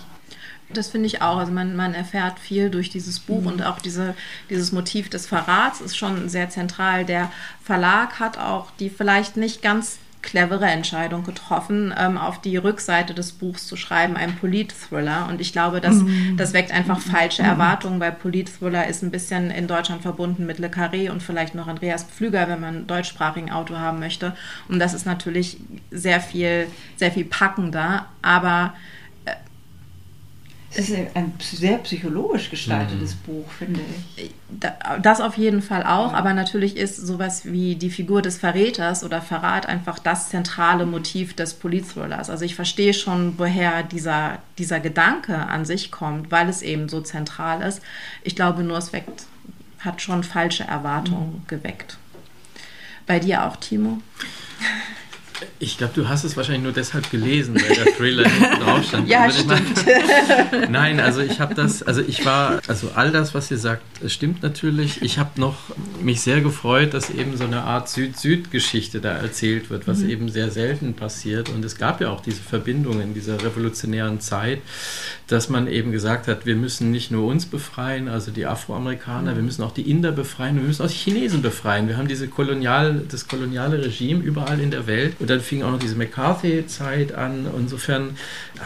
Das finde ich auch. Also man, man erfährt viel durch dieses Buch mhm. und auch diese, dieses Motiv des Verrats ist schon sehr zentral. Der Verlag hat auch die vielleicht nicht ganz clevere Entscheidung getroffen, ähm, auf die Rückseite des Buchs zu schreiben, ein Polit-Thriller. Und ich glaube, das, mhm. das weckt einfach falsche mhm. Erwartungen, weil Polit-Thriller ist ein bisschen in Deutschland verbunden mit Le Carré und vielleicht noch Andreas Pflüger, wenn man einen deutschsprachigen Auto haben möchte. Und das ist natürlich sehr viel, sehr viel packender. Aber ist ein sehr psychologisch gestaltetes mhm. Buch, finde ich. Das auf jeden Fall auch, ja. aber natürlich ist sowas wie die Figur des Verräters oder Verrat einfach das zentrale Motiv des Politthrillers. Also ich verstehe schon, woher dieser, dieser Gedanke an sich kommt, weil es eben so zentral ist. Ich glaube nur, es weckt, hat schon falsche Erwartungen mhm. geweckt. Bei dir auch, Timo? Ich glaube, du hast es wahrscheinlich nur deshalb gelesen, weil der Thriller drauf stand. Ja, stimmt. Nein, also ich habe das, also ich war, also all das, was ihr sagt, stimmt natürlich. Ich habe noch mich sehr gefreut, dass eben so eine Art Süd-Süd-Geschichte da erzählt wird, was mhm. eben sehr selten passiert. Und es gab ja auch diese Verbindung in dieser revolutionären Zeit, dass man eben gesagt hat, wir müssen nicht nur uns befreien, also die Afroamerikaner, mhm. wir müssen auch die Inder befreien, wir müssen auch die Chinesen befreien. Wir haben diese kolonial, das koloniale Regime überall in der Welt Und dann fing auch noch diese McCarthy-Zeit an. Insofern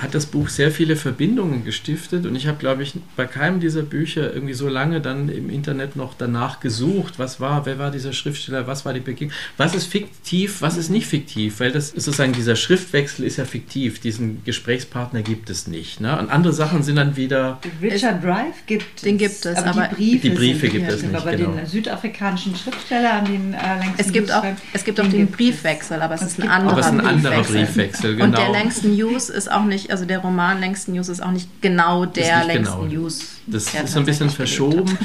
hat das Buch sehr viele Verbindungen gestiftet. Und ich habe, glaube ich, bei keinem dieser Bücher irgendwie so lange dann im Internet noch danach gesucht, was war, wer war dieser Schriftsteller, was war die Begegnung, was ist fiktiv, was ist nicht fiktiv, weil das ist sozusagen dieser Schriftwechsel ist ja fiktiv, diesen Gesprächspartner gibt es nicht. Ne? Und andere Sachen sind dann wieder. Richard Drive gibt es. Den gibt es, aber, aber die Briefe, die Briefe gibt es nicht, Aber genau. den südafrikanischen Schriftsteller, an den äh, Es gibt auch, es gibt auch den gibt es. Briefwechsel, aber es Es ist ein gibt- anderer Aber es ist ein anderer Briefwechsel. Briefwechsel, genau. Und der Langston News ist auch nicht, also der Roman Langston News ist auch nicht genau der nicht Langston genau. News. Das ist so ein bisschen verschoben.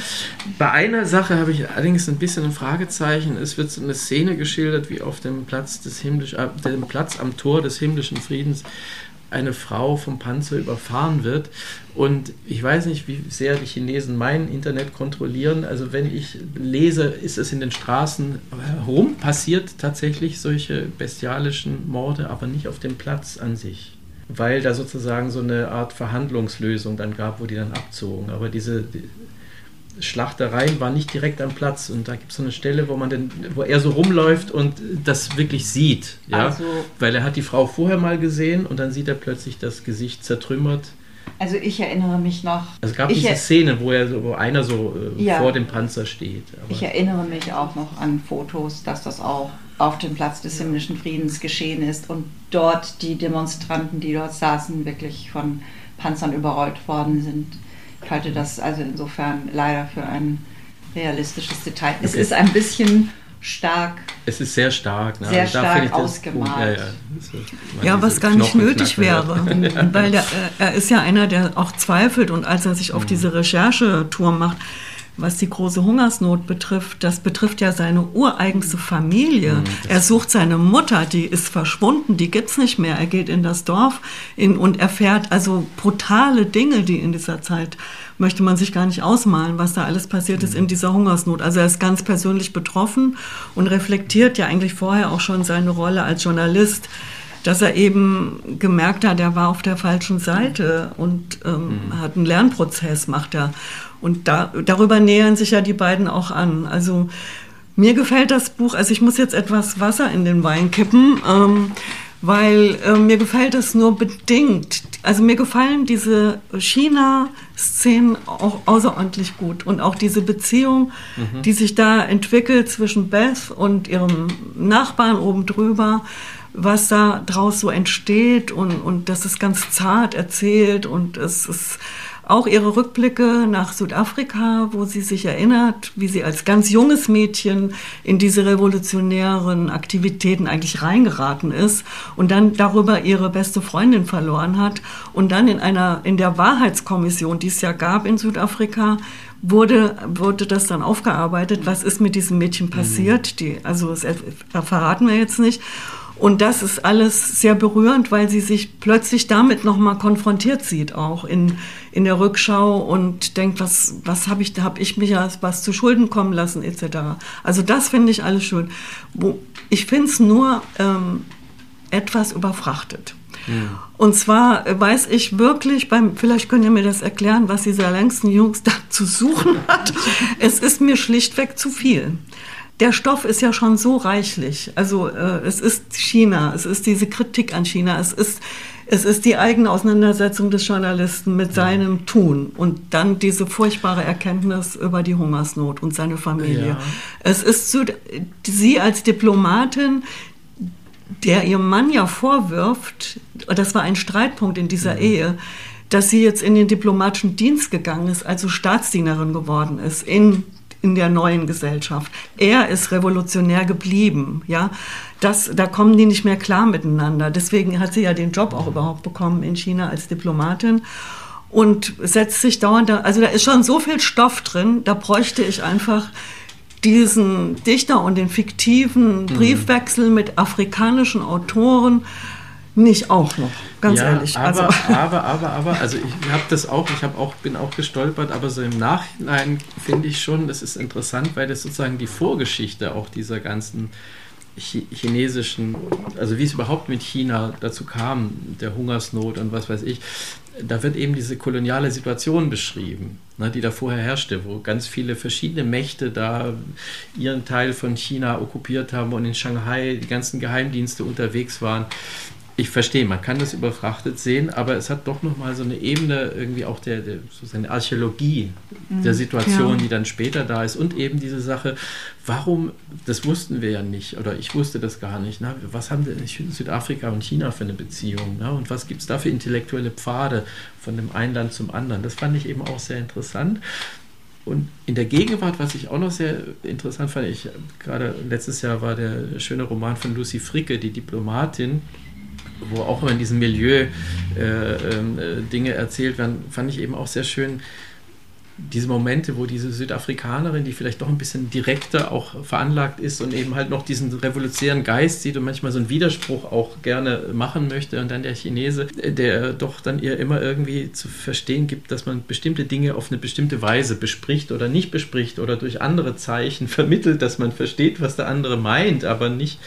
Bei einer Sache habe ich allerdings ein bisschen ein Fragezeichen. Es wird so eine Szene geschildert, wie auf dem Platz, des himmlisch, äh, dem Platz am Tor des himmlischen Friedens eine Frau vom Panzer überfahren wird. Und ich weiß nicht, wie sehr die Chinesen mein Internet kontrollieren. Also wenn ich lese, ist es in den Straßen herum passiert tatsächlich solche bestialischen Morde, aber nicht auf dem Platz an sich weil da sozusagen so eine Art Verhandlungslösung dann gab, wo die dann abzogen. Aber diese die Schlachtereien waren nicht direkt am Platz und da gibt es so eine Stelle, wo man denn, wo er so rumläuft und das wirklich sieht, ja, Also- weil er hat die Frau vorher mal gesehen und dann sieht er plötzlich das Gesicht zertrümmert. Also ich erinnere mich noch. Also es gab ich, diese Szene, wo er, so- wo einer so äh, Ja. vor dem Panzer steht. Ich erinnere mich auch noch an Fotos, dass das auch auf dem Platz des himmlischen Friedens geschehen ist und dort die Demonstranten, die dort saßen, wirklich von Panzern überrollt worden sind. Ich halte das also insofern leider für ein realistisches Detail. Es Okay. ist ein bisschen stark es ist sehr stark. Ne? Sehr Also stark ausgemalt. Ja, ja, ist- Ja, was gar nicht nötig wäre. Weil der, äh, er ist ja einer, der auch zweifelt und als er sich auf diese Recherchetour macht, was die große Hungersnot betrifft, das betrifft ja seine ureigenste Familie. er sucht seine Mutter, die ist verschwunden, die gibt's nicht mehr. Er geht in das Dorf in, und erfährt also brutale Dinge, die in dieser Zeit möchte man sich gar nicht ausmalen, was da alles passiert ist in dieser Hungersnot. Also er ist ganz persönlich betroffen und reflektiert ja eigentlich vorher auch schon seine Rolle als Journalist dass er eben gemerkt hat, er war auf der falschen Seite und ähm, hat einen Lernprozess, macht er. Und da, darüber nähern sich ja die beiden auch an. Also mir gefällt das Buch, also ich muss jetzt etwas Wasser in den Wein kippen, ähm, weil äh, mir gefällt es nur bedingt. Also mir gefallen diese China-Szenen auch außerordentlich gut. Und auch diese Beziehung, die sich da entwickelt zwischen Beth und ihrem Nachbarn oben drüber was da draus so entsteht. Und, und das ist ganz zart erzählt. Und es ist auch ihre Rückblicke nach Südafrika, wo sie sich erinnert, wie sie als ganz junges Mädchen in diese revolutionären Aktivitäten eigentlich reingeraten ist und dann darüber ihre beste Freundin verloren hat und dann in einer in der Wahrheitskommission, die es ja gab in Südafrika, wurde, wurde das dann aufgearbeitet, was ist mit diesem Mädchen passiert, die, also das er- verraten wir jetzt nicht. Und das ist alles sehr berührend, weil sie sich plötzlich damit nochmal konfrontiert sieht, auch in, in der Rückschau und denkt, was, was habe ich, da habe ich mich ja was zu Schulden kommen lassen, etc. Also das finde ich alles schön. Ich finde es nur ähm, etwas überfrachtet. Und zwar äh, weiß ich wirklich, beim, vielleicht könnt ihr mir das erklären, was dieser längsten Jungs da zu suchen hat. Es ist mir schlichtweg zu viel. Der Stoff ist ja schon so reichlich. Also äh, es ist China, es ist diese Kritik an China, es ist, es ist die eigene Auseinandersetzung des Journalisten mit seinem Tun und dann diese furchtbare Erkenntnis über die Hungersnot und seine Familie. Ja. Es ist so, sie als Diplomatin, der ihrem Mann ja vorwirft, das war ein Streitpunkt in dieser Ehe, dass sie jetzt in den diplomatischen Dienst gegangen ist, also Staatsdienerin geworden ist in in der neuen Gesellschaft. Er ist revolutionär geblieben, ja. Das, da kommen die nicht mehr klar miteinander. Deswegen hat sie ja den Job auch überhaupt bekommen in China als Diplomatin und setzt sich dauernd da, also da ist schon so viel Stoff drin, da bräuchte ich einfach diesen Dichter und den fiktiven Briefwechsel mit afrikanischen Autoren nicht auch noch, ganz ja, ehrlich. Aber, also, aber, aber, aber, also ich habe das auch, ich habe auch, bin auch gestolpert, aber so im Nachhinein finde ich schon, das ist interessant, weil das sozusagen die Vorgeschichte auch dieser ganzen chinesischen, also wie es überhaupt mit China dazu kam, der Hungersnot und was weiß ich, da wird eben diese koloniale Situation beschrieben, ne, die da vorher herrschte, wo ganz viele verschiedene Mächte da ihren Teil von China okkupiert haben und in Shanghai die ganzen Geheimdienste unterwegs waren ich verstehe, man kann das überfrachtet sehen, aber es hat doch nochmal so eine Ebene irgendwie auch der, der so eine Archäologie mhm. der Situation, ja. die dann später da ist und eben diese Sache, warum, das wussten wir ja nicht oder ich wusste das gar nicht, na, was haben denn Südafrika und China für eine Beziehung na, und was gibt es da für intellektuelle Pfade von dem einen Land zum anderen, das fand ich eben auch sehr interessant. Und in der Gegenwart, was ich auch noch sehr interessant fand, ich gerade letztes Jahr war der schöne Roman von Lucy Fricke, die Diplomatin, wo auch immer in diesem Milieu äh, äh, Dinge erzählt werden, fand ich eben auch sehr schön, diese Momente, wo diese Südafrikanerin, die vielleicht doch ein bisschen direkter auch veranlagt ist und eben halt noch diesen revolutionären Geist sieht und manchmal so einen Widerspruch auch gerne machen möchte und dann der Chinese, der doch dann ihr immer irgendwie zu verstehen gibt, dass man bestimmte Dinge auf eine bestimmte Weise bespricht oder nicht bespricht oder durch andere Zeichen vermittelt, dass man versteht, was der andere meint, aber nicht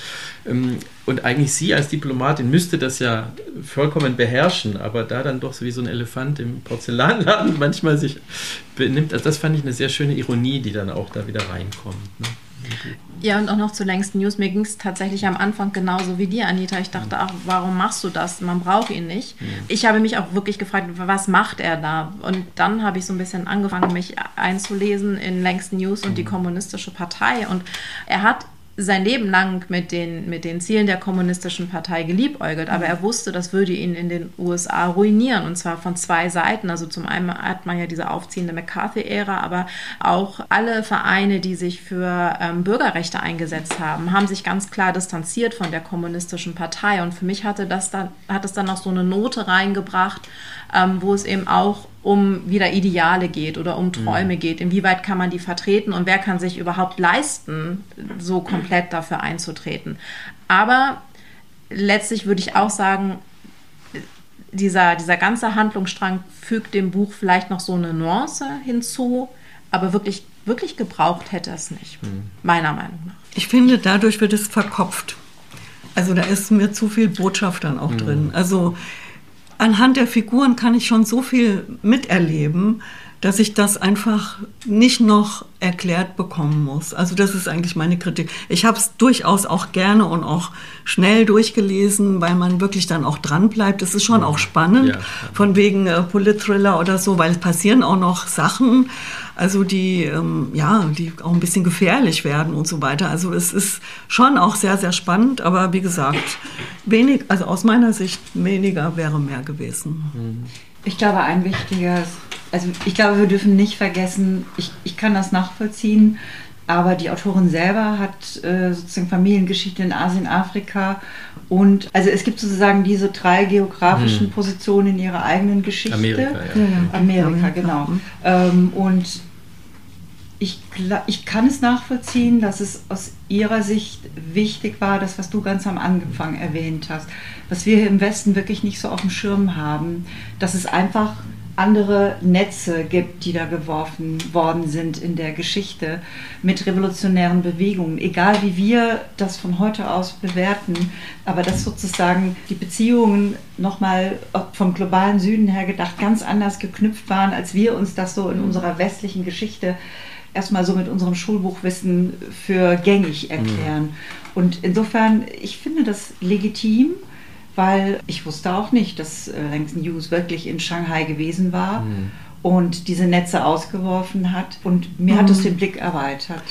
ähm, und eigentlich sie als Diplomatin müsste das ja vollkommen beherrschen, aber da dann doch so wie so ein Elefant im Porzellanladen manchmal sich benimmt. Also das fand ich eine sehr schöne Ironie, die dann auch da wieder reinkommt. Ne? Ja, und auch noch zu längsten News. Mir ging es tatsächlich am Anfang genauso wie dir, Anita. Ich dachte, ach, warum machst du das? Man braucht ihn nicht. Ich habe mich auch wirklich gefragt, was macht er da? Und dann habe ich so ein bisschen angefangen, mich einzulesen in längsten News und die kommunistische Partei. Und er hat sein Leben lang mit den, mit den Zielen der kommunistischen Partei geliebäugelt, aber er wusste, das würde ihn in den USA ruinieren und zwar von zwei Seiten. Also zum einen hat man ja diese aufziehende McCarthy-Ära, aber auch alle Vereine, die sich für ähm, Bürgerrechte eingesetzt haben, haben sich ganz klar distanziert von der kommunistischen Partei und für mich hatte das dann, hat es dann noch so eine Note reingebracht, ähm, wo es eben auch um wieder Ideale geht oder um Träume mhm. geht. Inwieweit kann man die vertreten und wer kann sich überhaupt leisten, so komplett dafür einzutreten. Aber letztlich würde ich auch sagen, dieser, dieser ganze Handlungsstrang fügt dem Buch vielleicht noch so eine Nuance hinzu, aber wirklich, wirklich gebraucht hätte es nicht, mhm. meiner Meinung nach. Ich finde, dadurch wird es verkopft. Also da ist mir zu viel Botschaft dann auch mhm. drin. Also anhand der Figuren kann ich schon so viel miterleben, dass ich das einfach nicht noch erklärt bekommen muss. Also das ist eigentlich meine Kritik. Ich habe es durchaus auch gerne und auch schnell durchgelesen, weil man wirklich dann auch dran bleibt. Es ist schon auch spannend, ja. von wegen äh, Polit-Thriller oder so, weil es passieren auch noch Sachen, also die ähm, ja, die auch ein bisschen gefährlich werden und so weiter. Also es ist schon auch sehr sehr spannend, aber wie gesagt, wenig, also aus meiner Sicht weniger wäre mehr gewesen. Ich glaube, ein wichtiger also ich glaube, wir dürfen nicht vergessen, ich, ich kann das nachvollziehen, aber die Autorin selber hat äh, sozusagen Familiengeschichte in Asien, Afrika und also es gibt sozusagen diese drei geografischen hm. Positionen in ihrer eigenen Geschichte. Amerika, ja. ja. Amerika, genau. Ähm, und ich, ich kann es nachvollziehen, dass es aus ihrer Sicht wichtig war, das, was du ganz am Anfang erwähnt hast, was wir hier im Westen wirklich nicht so auf dem Schirm haben, dass es einfach andere Netze gibt, die da geworfen worden sind in der Geschichte mit revolutionären Bewegungen. Egal wie wir das von heute aus bewerten, aber dass sozusagen die Beziehungen nochmal vom globalen Süden her gedacht ganz anders geknüpft waren, als wir uns das so in unserer westlichen Geschichte erstmal so mit unserem Schulbuchwissen für gängig erklären. Mhm. Und insofern, ich finde das legitim weil ich wusste auch nicht, dass äh, Langston Hughes wirklich in Shanghai gewesen war mhm. und diese Netze ausgeworfen hat. Und mir mhm. hat es den Blick erweitert.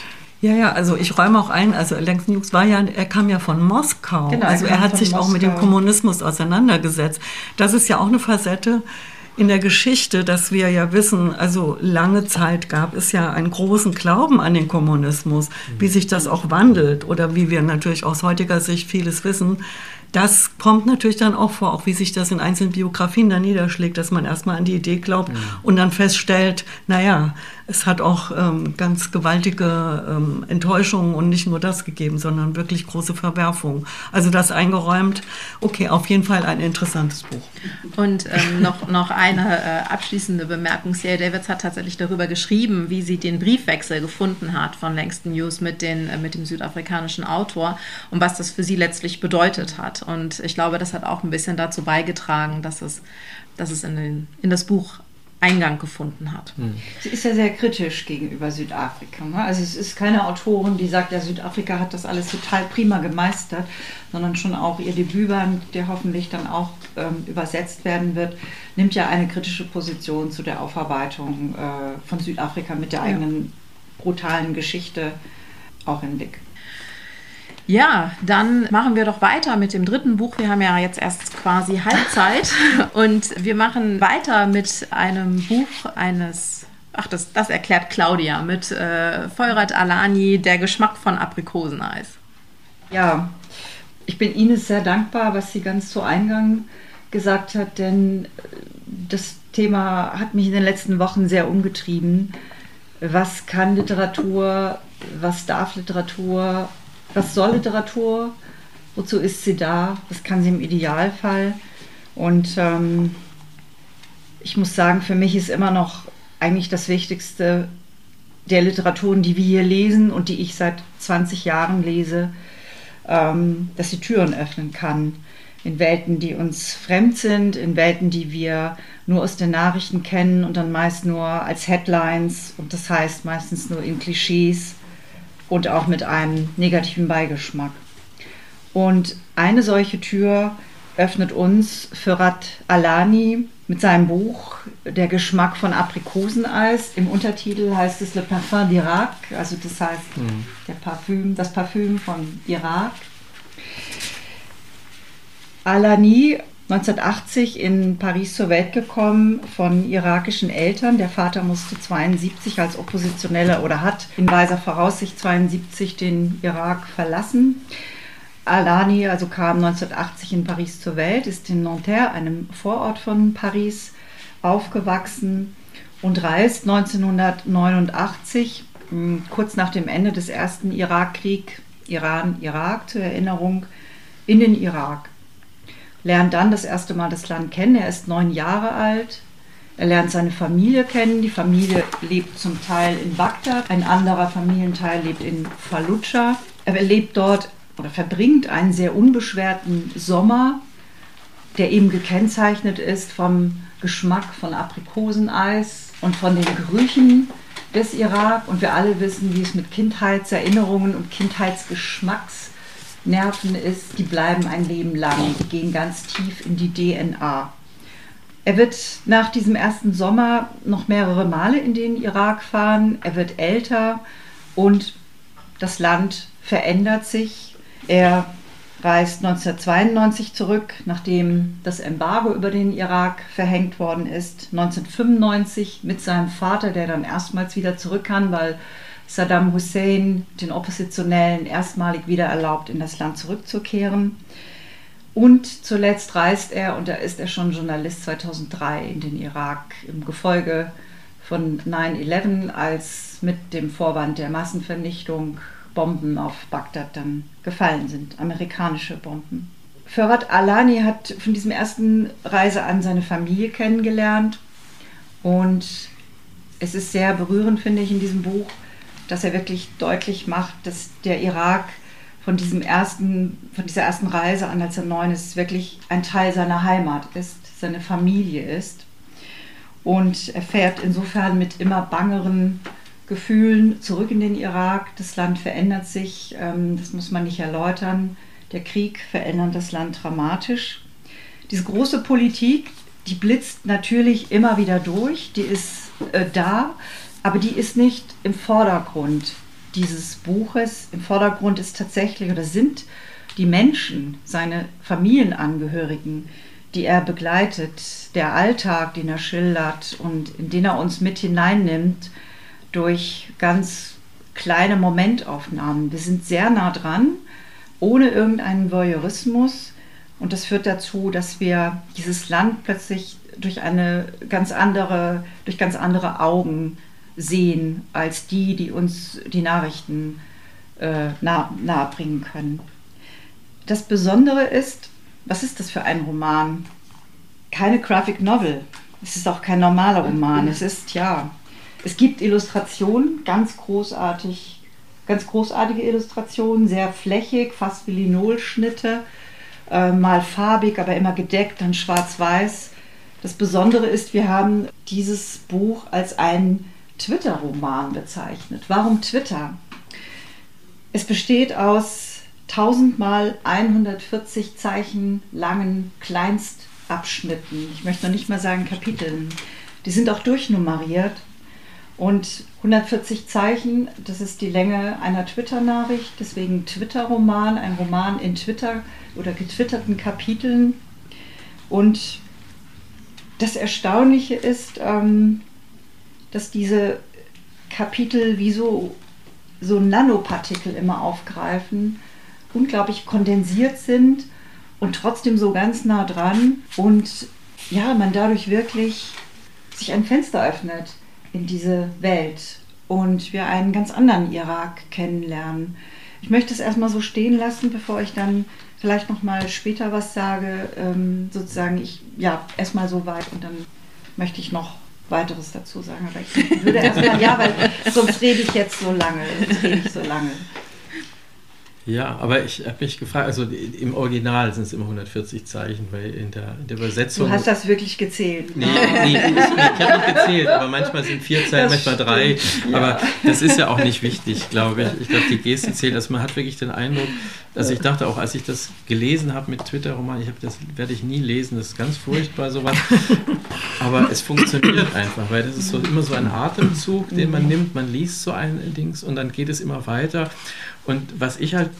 Ja, ja, also ich räume auch ein, also Langston Hughes war ja, er kam ja von Moskau. Genau, also er hat sich Moskau. auch mit dem Kommunismus auseinandergesetzt. Das ist ja auch eine Facette, in der Geschichte, dass wir ja wissen, also lange Zeit gab es ja einen großen Glauben an den Kommunismus, wie sich das auch wandelt oder wie wir natürlich aus heutiger Sicht vieles wissen, das kommt natürlich dann auch vor, auch wie sich das in einzelnen Biografien dann niederschlägt, dass man erstmal an die Idee glaubt mhm. und dann feststellt, naja, es hat auch ähm, ganz gewaltige ähm, Enttäuschungen und nicht nur das gegeben, sondern wirklich große Verwerfungen. Also das eingeräumt. Okay, auf jeden Fall ein interessantes Buch. Und ähm, noch, noch eine äh, abschließende Bemerkung. Sarah Davids hat tatsächlich darüber geschrieben, wie sie den Briefwechsel gefunden hat von Langston Hughes mit, den, äh, mit dem südafrikanischen Autor und was das für sie letztlich bedeutet hat. Und ich glaube, das hat auch ein bisschen dazu beigetragen, dass es, dass es in, den, in das Buch Eingang gefunden hat. Hm. Sie ist ja sehr kritisch gegenüber Südafrika. Ne? Also es ist keine Autorin, die sagt, ja, Südafrika hat das alles total prima gemeistert, sondern schon auch ihr Debütband, der hoffentlich dann auch ähm, übersetzt werden wird, nimmt ja eine kritische Position zu der Aufarbeitung äh, von Südafrika mit der eigenen brutalen Geschichte auch im Blick. Ja, dann machen wir doch weiter mit dem dritten Buch. Wir haben ja jetzt erst quasi Halbzeit und wir machen weiter mit einem Buch eines, ach, das, das erklärt Claudia, mit äh, Feurat Alani, Der Geschmack von Aprikoseneis. Ja, ich bin Ines sehr dankbar, was sie ganz zu Eingang gesagt hat, denn das Thema hat mich in den letzten Wochen sehr umgetrieben. Was kann Literatur, was darf Literatur was soll Literatur? Wozu ist sie da? Was kann sie im Idealfall? Und ähm, ich muss sagen, für mich ist immer noch eigentlich das Wichtigste der Literaturen, die wir hier lesen und die ich seit 20 Jahren lese, ähm, dass sie Türen öffnen kann. In Welten, die uns fremd sind, in Welten, die wir nur aus den Nachrichten kennen und dann meist nur als Headlines und das heißt meistens nur in Klischees und auch mit einem negativen Beigeschmack. Und eine solche Tür öffnet uns Ferhat Alani mit seinem Buch Der Geschmack von Aprikoseneis. Im Untertitel heißt es Le Parfum d'Irak, also das heißt mhm. der Parfüm, das Parfüm von Irak. Alani 1980 in Paris zur Welt gekommen von irakischen Eltern. Der Vater musste 72 als Oppositioneller oder hat in weiser Voraussicht 72 den Irak verlassen. Alani also kam 1980 in Paris zur Welt, ist in Nanterre, einem Vorort von Paris, aufgewachsen und reist 1989, hm, kurz nach dem Ende des ersten Irakkrieg, Iran-Irak zur Erinnerung, in den Irak lernt dann das erste Mal das Land kennen. Er ist neun Jahre alt. Er lernt seine Familie kennen. Die Familie lebt zum Teil in Bagdad, ein anderer Familienteil lebt in Fallujah. Er lebt dort oder verbringt einen sehr unbeschwerten Sommer, der eben gekennzeichnet ist vom Geschmack von Aprikoseneis und von den Gerüchen des Irak. Und wir alle wissen, wie es mit Kindheitserinnerungen und Kindheitsgeschmacks Nerven ist, die bleiben ein Leben lang, die gehen ganz tief in die DNA. Er wird nach diesem ersten Sommer noch mehrere Male in den Irak fahren. Er wird älter und das Land verändert sich. Er reist 1992 zurück, nachdem das Embargo über den Irak verhängt worden ist. 1995 mit seinem Vater, der dann erstmals wieder zurück kann, weil Saddam Hussein den Oppositionellen erstmalig wieder erlaubt, in das Land zurückzukehren. Und zuletzt reist er, und da ist er schon Journalist 2003 in den Irak im Gefolge von 9-11, als mit dem Vorwand der Massenvernichtung Bomben auf Bagdad dann gefallen sind, amerikanische Bomben. Ferhat Alani hat von diesem ersten Reise an seine Familie kennengelernt und es ist sehr berührend, finde ich, in diesem Buch, dass er wirklich deutlich macht, dass der Irak von diesem ersten, von dieser ersten Reise an, als er neun ist, wirklich ein Teil seiner Heimat ist, seine Familie ist. Und er fährt insofern mit immer bangeren Gefühlen zurück in den Irak. Das Land verändert sich, ähm, das muss man nicht erläutern. Der Krieg verändert das Land dramatisch. Diese große Politik, die blitzt natürlich immer wieder durch, die ist äh, da, aber die ist nicht im Vordergrund dieses Buches. Im Vordergrund ist tatsächlich oder sind die Menschen, seine Familienangehörigen, die er begleitet, der Alltag, den er schildert und in den er uns mit hineinnimmt durch ganz kleine Momentaufnahmen. Wir sind sehr nah dran, ohne irgendeinen Voyeurismus. Und das führt dazu, dass wir dieses Land plötzlich durch eine ganz andere, durch ganz andere Augen sehen als die, die uns die Nachrichten äh, nah, nahebringen können. Das Besondere ist, was ist das für ein Roman? Keine Graphic Novel. Es ist auch kein normaler Roman. Es ist, ja, es gibt Illustrationen, ganz großartig, ganz großartige Illustrationen, sehr flächig, fast wie Linolschnitte, äh, mal farbig, aber immer gedeckt, dann schwarz-weiß. Das Besondere ist, wir haben dieses Buch als einen Twitter-Roman bezeichnet. Warum Twitter? Es besteht aus 1000 mal 140 Zeichen langen Kleinstabschnitten. Ich möchte noch nicht mal sagen Kapiteln. Die sind auch durchnummeriert. Und 140 Zeichen, das ist die Länge einer Twitter-Nachricht, deswegen Twitter-Roman, ein Roman in Twitter oder getwitterten Kapiteln. Und das Erstaunliche ist, ähm, dass diese Kapitel wie so, so Nanopartikel immer aufgreifen, unglaublich kondensiert sind und trotzdem so ganz nah dran und ja, man dadurch wirklich sich ein Fenster öffnet in diese Welt und wir einen ganz anderen Irak kennenlernen. Ich möchte es erstmal so stehen lassen, bevor ich dann vielleicht noch mal später was sage. Ähm, sozusagen, ich ja erstmal so weit und dann möchte ich noch weiteres dazu sagen. Aber ich würde erstmal, ja, weil sonst rede ich jetzt so lange. Sonst rede ich so lange. Ja, aber ich habe mich gefragt, also im Original sind es immer 140 Zeichen, weil in der, in der Übersetzung. Du hast das wirklich gezählt. Nee, nee, ich, ich habe nicht gezählt, aber manchmal sind vier Zeichen, manchmal drei. Ja. Aber das ist ja auch nicht wichtig, glaube ich. Ich glaube, die Geste zählt. Also man hat wirklich den Eindruck, also ich dachte auch, als ich das gelesen habe mit Twitter-Roman, ich habe das werde ich nie lesen, das ist ganz furchtbar sowas. Aber es funktioniert einfach, weil das ist so immer so ein Atemzug, den man nimmt, man liest so ein Dings und dann geht es immer weiter. Und was ich halt,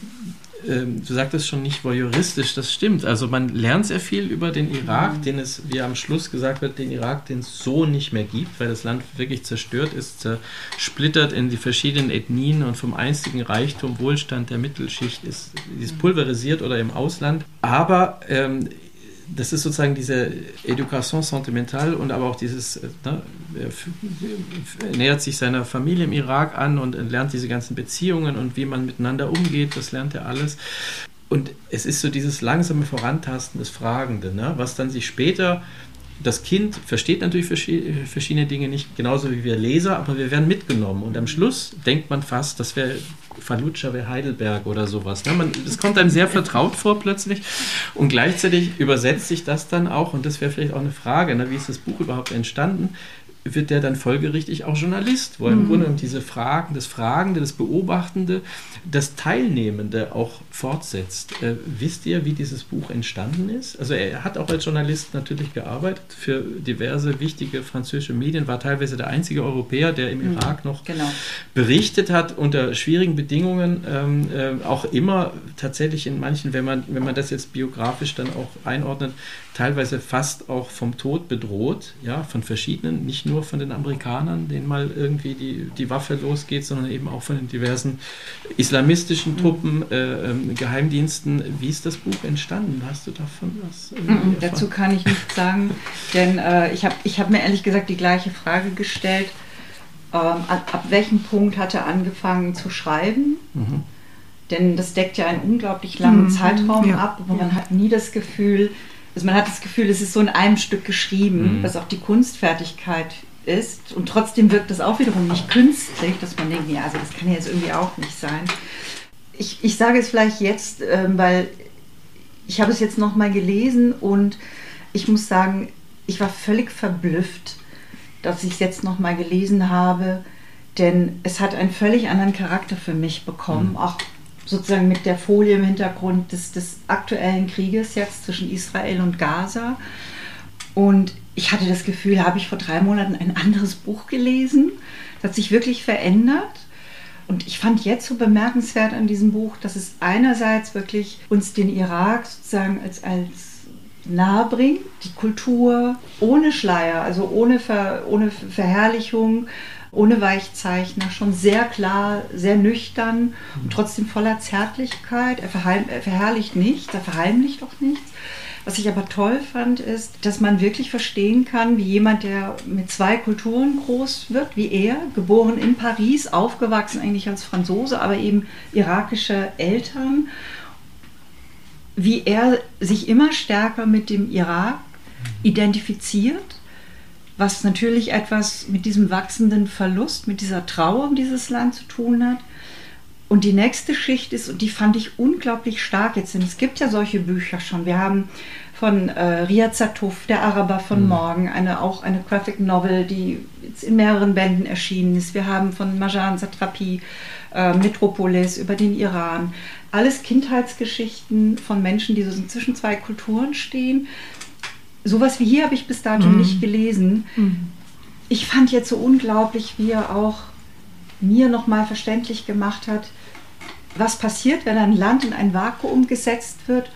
äh, du sagtest schon nicht voyeuristisch, das stimmt. Also man lernt sehr viel über den Irak, mhm. den es, wie am Schluss gesagt wird, den Irak, den es so nicht mehr gibt, weil das Land wirklich zerstört ist, zersplittert in die verschiedenen Ethnien und vom einstigen Reichtum, Wohlstand der Mittelschicht ist, ist mhm. pulverisiert oder im Ausland. Aber ähm, das ist sozusagen diese Education sentimentale und aber auch dieses, äh, ne, er nähert sich seiner Familie im Irak an und lernt diese ganzen Beziehungen und wie man miteinander umgeht, das lernt er alles. Und es ist so dieses langsame Vorantasten des Fragenden, ne, was dann sich später das Kind versteht natürlich verschiedene Dinge nicht, genauso wie wir Leser, aber wir werden mitgenommen. Und am Schluss denkt man fast, das wäre Fallujah wäre Heidelberg oder sowas. Ne? Man, das kommt einem sehr vertraut vor plötzlich und gleichzeitig übersetzt sich das dann auch, und das wäre vielleicht auch eine Frage, ne? wie ist das Buch überhaupt entstanden? Wird der dann folgerichtig auch Journalist, wo er im mhm. Grunde genommen diese Fragen, das Fragende, das Beobachtende, das Teilnehmende auch fortsetzt. Äh, wisst ihr, wie dieses Buch entstanden ist? Also er hat auch als Journalist natürlich gearbeitet für diverse wichtige französische Medien, war teilweise der einzige Europäer, der im mhm. Irak noch genau. berichtet hat unter schwierigen Bedingungen, ähm, äh, auch immer tatsächlich in manchen, wenn man, wenn man das jetzt biografisch dann auch einordnet, teilweise fast auch vom Tod bedroht, ja, von verschiedenen, nicht nur von den Amerikanern, denen mal irgendwie die, die Waffe losgeht, sondern eben auch von den diversen islamistischen. Truppen, äh, äh, Geheimdiensten. Wie ist das Buch entstanden? Hast du davon was? Mhm, dazu kann ich nichts sagen, denn äh, ich habe ich hab mir ehrlich gesagt die gleiche Frage gestellt. Ähm, ab, ab, welchem Punkt hat er angefangen zu schreiben? Mhm. Denn das deckt ja einen unglaublich langen mhm. Zeitraum ja. ab, wo man hat nie das Gefühl, also man hat das Gefühl, es ist so in einem Stück geschrieben, mhm. was auch die Kunstfertigkeit ist. Und trotzdem wirkt das auch wiederum nicht künstlich, dass man denkt, ja, also das kann ja jetzt irgendwie auch nicht sein. Ich, ich sage es vielleicht jetzt, äh, weil ich habe es jetzt nochmal gelesen und ich muss sagen, ich war völlig verblüfft, dass ich es jetzt nochmal gelesen habe, denn es hat einen völlig anderen Charakter für mich bekommen, mhm. auch sozusagen mit der Folie im Hintergrund des, des aktuellen Krieges jetzt zwischen Israel und Gaza. Und ich hatte das Gefühl, habe ich vor drei Monaten ein anderes Buch gelesen. Das hat sich wirklich verändert. Und ich fand jetzt so bemerkenswert an diesem Buch, dass es einerseits wirklich uns den Irak sozusagen als, als nahe bringt, die Kultur ohne Schleier, also ohne, Ver, ohne Verherrlichung, ohne Weichzeichner, schon sehr klar, sehr nüchtern und trotzdem voller Zärtlichkeit. Er, er verherrlicht nichts, er verheimlicht auch nichts. Was ich aber toll fand, ist, dass man wirklich verstehen kann, wie jemand, der mit zwei Kulturen groß wird, wie er, geboren in Paris, aufgewachsen eigentlich als Franzose, aber eben irakische Eltern, wie er sich immer stärker mit dem Irak identifiziert, was natürlich etwas mit diesem wachsenden Verlust, mit dieser Trauer um dieses Land zu tun hat. Und die nächste Schicht ist, und die fand ich unglaublich stark jetzt, denn es gibt ja solche Bücher schon. Wir haben von äh, Riyad Satuf, Der Araber von mhm. morgen, eine, auch eine Graphic Novel, die jetzt in mehreren Bänden erschienen ist. Wir haben von Marjan Satrapi äh, Metropolis über den Iran. Alles Kindheitsgeschichten von Menschen, die so zwischen zwei Kulturen stehen. Sowas wie hier habe ich bis dato mhm. nicht gelesen. Mhm. Ich fand jetzt so unglaublich, wie er auch mir nochmal verständlich gemacht hat, was passiert, wenn ein Land in ein Vakuum gesetzt wird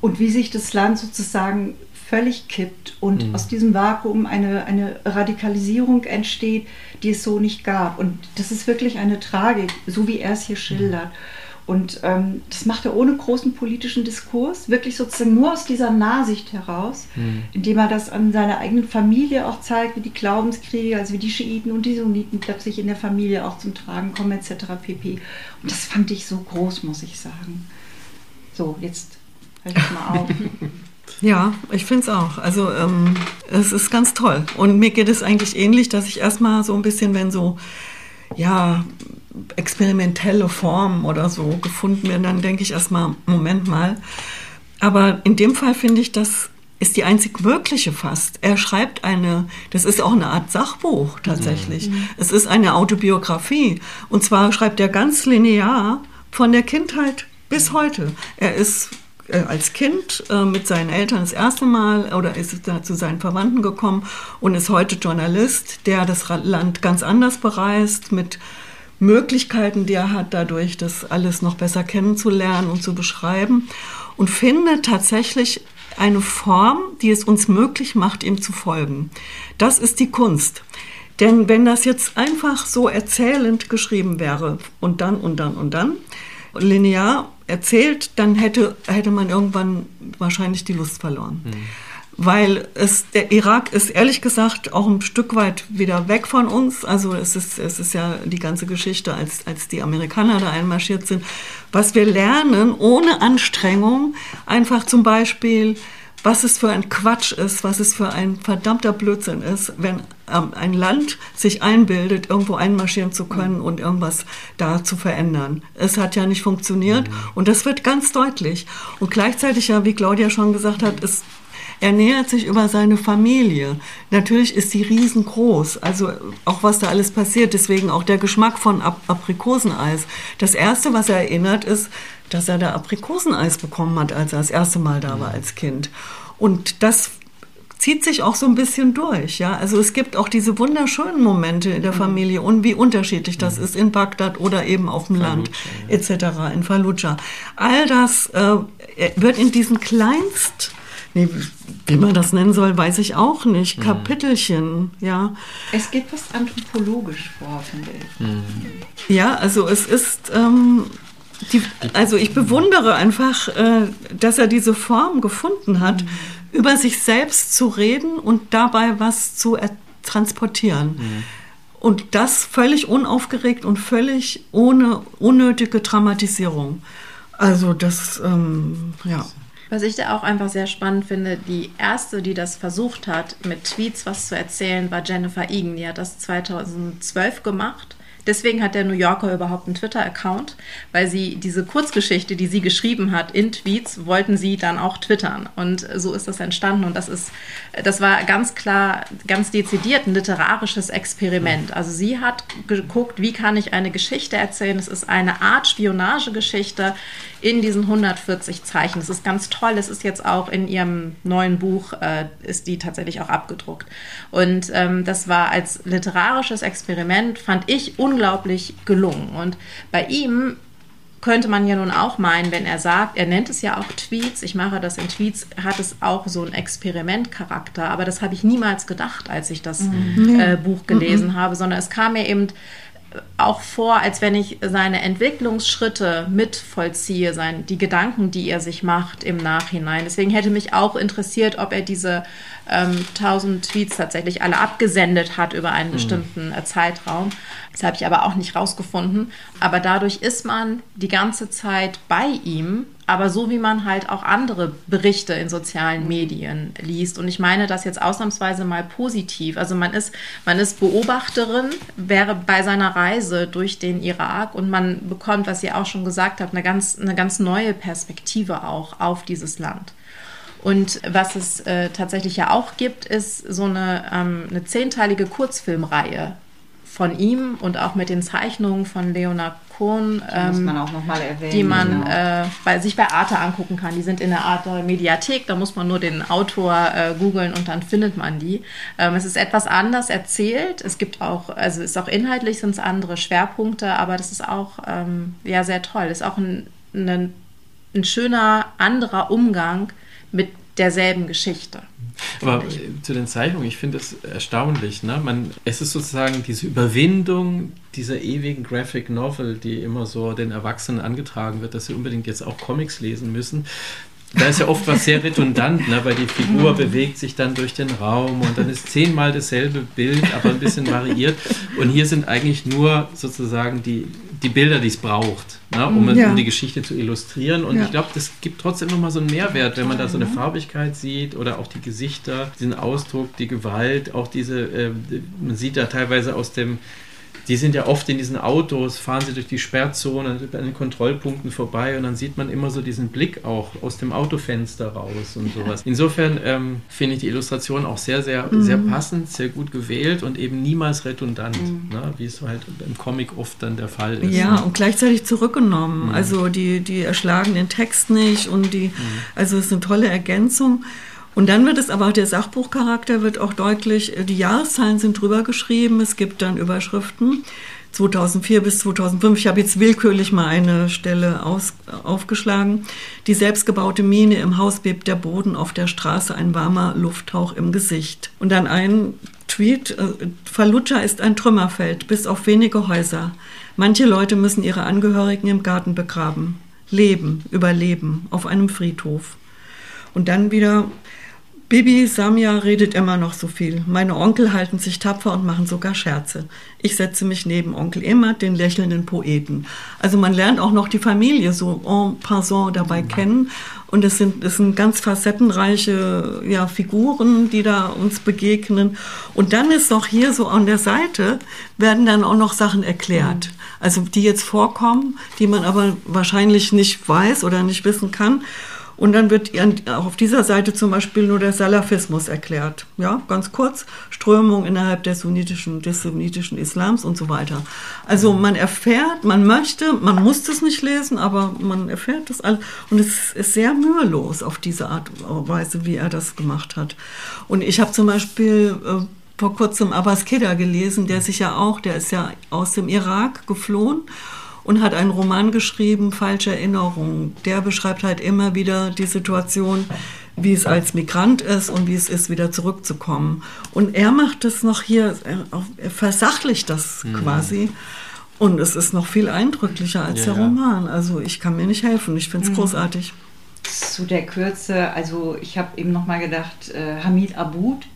und wie sich das Land sozusagen völlig kippt und mhm. aus diesem Vakuum eine, eine Radikalisierung entsteht, die es so nicht gab. Und das ist wirklich eine Tragik, so wie er es hier schildert. Mhm. Und ähm, das macht er ohne großen politischen Diskurs, wirklich sozusagen nur aus dieser Nahsicht heraus, mhm. indem er das an seiner eigenen Familie auch zeigt, wie die Glaubenskriege, also wie die Schiiten und die Sunniten plötzlich in der Familie auch zum Tragen kommen, etc. pp. Und das fand ich so groß, muss ich sagen. So, jetzt halte ich mal auf. Ja, ich finde es auch. Also ähm, es ist ganz toll. Und mir geht es eigentlich ähnlich, dass ich erstmal so ein bisschen, wenn so, ja, experimentelle Formen oder so gefunden werden, dann denke ich erstmal, Moment mal. Aber in dem Fall finde ich, das ist die einzig wirkliche fast. Er schreibt eine, das ist auch eine Art Sachbuch tatsächlich. Mhm. Es ist eine Autobiografie. Und zwar schreibt er ganz linear von der Kindheit bis heute. Er ist äh, als Kind äh, mit seinen Eltern das erste Mal oder ist da zu seinen Verwandten gekommen und ist heute Journalist, der das Land ganz anders bereist mit Möglichkeiten, die er hat, dadurch das alles noch besser kennenzulernen und zu beschreiben und findet tatsächlich eine Form, die es uns möglich macht, ihm zu folgen. Das ist die Kunst. Denn wenn das jetzt einfach so erzählend geschrieben wäre und dann und dann und dann, linear erzählt, dann hätte, hätte man irgendwann wahrscheinlich die Lust verloren. Mhm weil es, der Irak ist ehrlich gesagt auch ein Stück weit wieder weg von uns. Also es ist, es ist ja die ganze Geschichte, als, als die Amerikaner da einmarschiert sind. Was wir lernen ohne Anstrengung, einfach zum Beispiel, was es für ein Quatsch ist, was es für ein verdammter Blödsinn ist, wenn ähm, ein Land sich einbildet, irgendwo einmarschieren zu können und irgendwas da zu verändern. Es hat ja nicht funktioniert mhm. und das wird ganz deutlich. Und gleichzeitig ja, wie Claudia schon gesagt hat, ist er nähert sich über seine Familie. Natürlich ist sie riesengroß, also auch was da alles passiert, deswegen auch der Geschmack von Ap Aprikoseneis. Das Erste, was er erinnert, ist, dass er da Aprikoseneis bekommen hat, als er das erste Mal da war als Kind. Und das zieht sich auch so ein bisschen durch. Ja? Also es gibt auch diese wunderschönen Momente in der mhm. Familie und wie unterschiedlich das mhm. ist in Bagdad oder eben auf dem Land ja. etc., in Fallujah. All das äh, wird in diesen kleinst nee, wie man das nennen soll, weiß ich auch nicht. Mhm. Kapitelchen, ja. Es geht fast anthropologisch vor, finde ich. Mhm. Ja, also es ist, ähm, die, also ich bewundere einfach, äh, dass er diese Form gefunden hat, mhm. über sich selbst zu reden und dabei was zu transportieren. Mhm. Und das völlig unaufgeregt und völlig ohne unnötige Dramatisierung. Also das, ähm, ja. Was ich da auch einfach sehr spannend finde, die erste, die das versucht hat, mit Tweets was zu erzählen, war Jennifer Egan. Die hat das 2012 gemacht Deswegen hat der New Yorker überhaupt einen Twitter-Account, weil sie diese Kurzgeschichte, die sie geschrieben hat in Tweets, wollten sie dann auch twittern. Und so ist das entstanden. Und das ist, das war ganz klar, ganz dezidiert ein literarisches Experiment. Also sie hat geguckt, wie kann ich eine Geschichte erzählen. Es ist eine Art Spionagegeschichte in diesen 140 Zeichen. Das ist ganz toll. Es ist jetzt auch in ihrem neuen Buch, äh, ist die tatsächlich auch abgedruckt. Und ähm, das war als literarisches Experiment, fand ich unglaublich gelungen. Und bei ihm könnte man ja nun auch meinen, wenn er sagt, er nennt es ja auch Tweets, ich mache das in Tweets, hat es auch so einen Experimentcharakter. Aber das habe ich niemals gedacht, als ich das mhm. äh, Buch gelesen mhm. habe, sondern es kam mir eben auch vor, als wenn ich seine Entwicklungsschritte mitvollziehe, sein, die Gedanken, die er sich macht im Nachhinein. Deswegen hätte mich auch interessiert, ob er diese ähm, 1000 Tweets tatsächlich alle abgesendet hat über einen mhm. bestimmten äh, Zeitraum. Das habe ich aber auch nicht rausgefunden. Aber dadurch ist man die ganze Zeit bei ihm aber so wie man halt auch andere Berichte in sozialen Medien liest. Und ich meine das jetzt ausnahmsweise mal positiv. Also man ist, man ist Beobachterin, wäre bei seiner Reise durch den Irak und man bekommt, was ihr auch schon gesagt habt, eine ganz, eine ganz neue Perspektive auch auf dieses Land. Und was es äh, tatsächlich ja auch gibt, ist so eine, ähm, eine zehnteilige Kurzfilmreihe von ihm und auch mit den Zeichnungen von Leonard Cohen, ähm, man erwähnen, die man genau. äh, bei, sich bei Arte angucken kann. Die sind in der Arte Mediathek, da muss man nur den Autor äh, googeln und dann findet man die. Ähm, es ist etwas anders erzählt. Es gibt auch, also ist auch inhaltlich sind es andere Schwerpunkte, aber das ist auch ähm, ja sehr toll. Das ist auch ein, ein, ein schöner anderer Umgang mit derselben Geschichte. Aber zu den Zeichnungen, ich finde es erstaunlich. Ne? Man, es ist sozusagen diese Überwindung dieser ewigen Graphic Novel, die immer so den Erwachsenen angetragen wird, dass sie unbedingt jetzt auch Comics lesen müssen. Da ist ja oft was sehr redundant, ne? weil die Figur bewegt sich dann durch den Raum und dann ist zehnmal dasselbe Bild, aber ein bisschen variiert. Und hier sind eigentlich nur sozusagen die, die Bilder, die es braucht, ne? um, ja. um, die Geschichte zu illustrieren. Und ja. ich glaube, das gibt trotzdem nochmal so einen Mehrwert, wenn man da so eine Farbigkeit sieht oder auch die Gesichter, diesen Ausdruck, die Gewalt, auch diese, äh, man sieht da teilweise aus dem die sind ja oft in diesen Autos, fahren sie durch die Sperrzone, an den Kontrollpunkten vorbei und dann sieht man immer so diesen Blick auch aus dem Autofenster raus und sowas. Insofern ähm, finde ich die Illustration auch sehr, sehr, mhm. sehr passend, sehr gut gewählt und eben niemals redundant, mhm. ne, wie es halt im Comic oft dann der Fall ist. Ja, ne? und gleichzeitig zurückgenommen. Mhm. Also die, die erschlagen den Text nicht und die, mhm. also es ist eine tolle Ergänzung. Und dann wird es aber, der Sachbuchcharakter wird auch deutlich, die Jahreszahlen sind drüber geschrieben, es gibt dann Überschriften. 2004 bis 2005. Ich habe jetzt willkürlich mal eine Stelle aus, aufgeschlagen. Die selbstgebaute Mine im Haus bebt der Boden auf der Straße, ein warmer Lufthauch im Gesicht. Und dann ein Tweet, äh, Fallujah ist ein Trümmerfeld, bis auf wenige Häuser. Manche Leute müssen ihre Angehörigen im Garten begraben. Leben, überleben, auf einem Friedhof. Und dann wieder Bibi Samia redet immer noch so viel. Meine Onkel halten sich tapfer und machen sogar Scherze. Ich setze mich neben Onkel Emmert, den lächelnden Poeten. Also man lernt auch noch die Familie so en passant dabei kennen. Und es sind, es sind ganz facettenreiche ja, Figuren, die da uns begegnen. Und dann ist noch hier so an der Seite, werden dann auch noch Sachen erklärt. Also die jetzt vorkommen, die man aber wahrscheinlich nicht weiß oder nicht wissen kann. Und dann wird auch auf dieser Seite zum Beispiel nur der Salafismus erklärt. Ja, ganz kurz. Strömung innerhalb der sunnitischen, des sunnitischen Islams und so weiter. Also man erfährt, man möchte, man muss das nicht lesen, aber man erfährt das alles. Und es ist sehr mühelos auf diese Art und Weise, wie er das gemacht hat. Und ich habe zum Beispiel äh, vor kurzem Abbas Keda gelesen, der sich ja auch, der ist ja aus dem Irak geflohen und hat einen Roman geschrieben, Falsche Erinnerungen. Der beschreibt halt immer wieder die Situation, wie es als Migrant ist und wie es ist, wieder zurückzukommen. Und er macht es noch hier, er versachlicht das mhm. quasi. Und es ist noch viel eindrücklicher als ja, der Roman. Also ich kann mir nicht helfen. Ich finde es mhm. großartig. Zu der Kürze, also ich habe eben noch mal gedacht, äh, Hamid Aboud,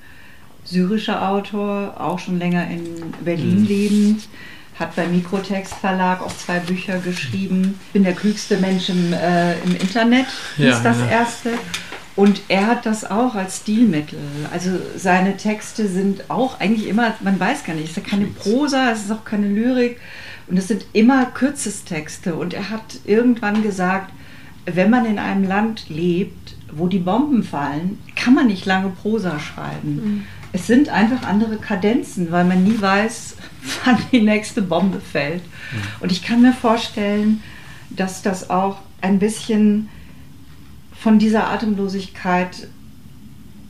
syrischer Autor, auch schon länger in Berlin mhm. lebend hat beim Mikrotext Verlag auch zwei Bücher geschrieben. Ich bin der klügste Mensch im, äh, im Internet, ja, ist das ja. erste. Und er hat das auch als Stilmittel. Also seine Texte sind auch eigentlich immer, man weiß gar nicht, es ist ja keine Prosa, es ist auch keine Lyrik. Und es sind immer Kürzestexte. Und er hat irgendwann gesagt, wenn man in einem Land lebt, wo die Bomben fallen, kann man nicht lange Prosa schreiben. Mhm. Es sind einfach andere Kadenzen, weil man nie weiß, wann die nächste Bombe fällt. Mhm. Und ich kann mir vorstellen, dass das auch ein bisschen von dieser Atemlosigkeit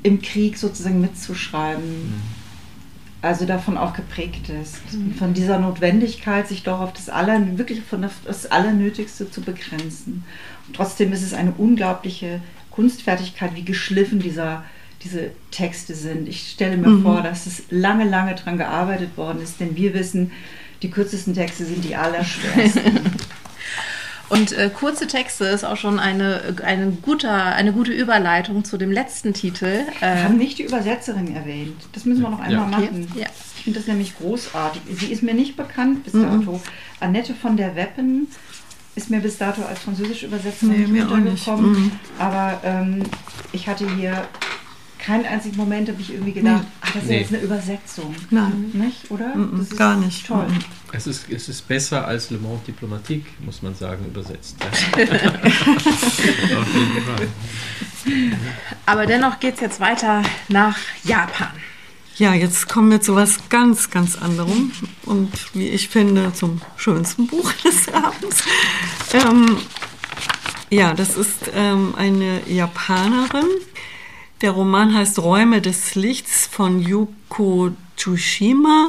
im Krieg sozusagen mitzuschreiben, mhm. also davon auch geprägt ist. Mhm. Von dieser Notwendigkeit, sich doch auf das Aller, wirklich von das Allernötigste zu begrenzen. Und trotzdem ist es eine unglaubliche Kunstfertigkeit, wie geschliffen dieser diese Texte sind. Ich stelle mir mhm. vor, dass es lange, lange daran gearbeitet worden ist, denn wir wissen, die kürzesten Texte sind die allerschwersten. Und äh, kurze Texte ist auch schon eine, eine, guter, eine gute Überleitung zu dem letzten Titel. Äh, Wir haben nicht die Übersetzerin erwähnt. Das müssen wir noch einmal ja. machen. Ja. Ich finde das nämlich großartig. Sie ist mir nicht bekannt bis dato. Mhm. Annette von der Weppen ist mir bis dato als französische Übersetzerin nee, nicht untergekommen. Mhm. Aber ähm, ich hatte hier keinen einzigen Moment habe ich irgendwie gedacht, nee. ach, das ist nee. jetzt eine Übersetzung. Nein. Nicht, oder? Mm -mm, gar nicht. Toll. Mm es ist, es ist besser als Le Monde Diplomatique, muss man sagen, übersetzt. Aber dennoch geht es jetzt weiter nach Japan. Ja, jetzt kommen wir zu was ganz, ganz anderem und wie ich finde zum schönsten Buch des Abends. Ähm, ja, das ist ähm, eine Japanerin, der Roman heißt Räume des Lichts von Yuko Tsushima.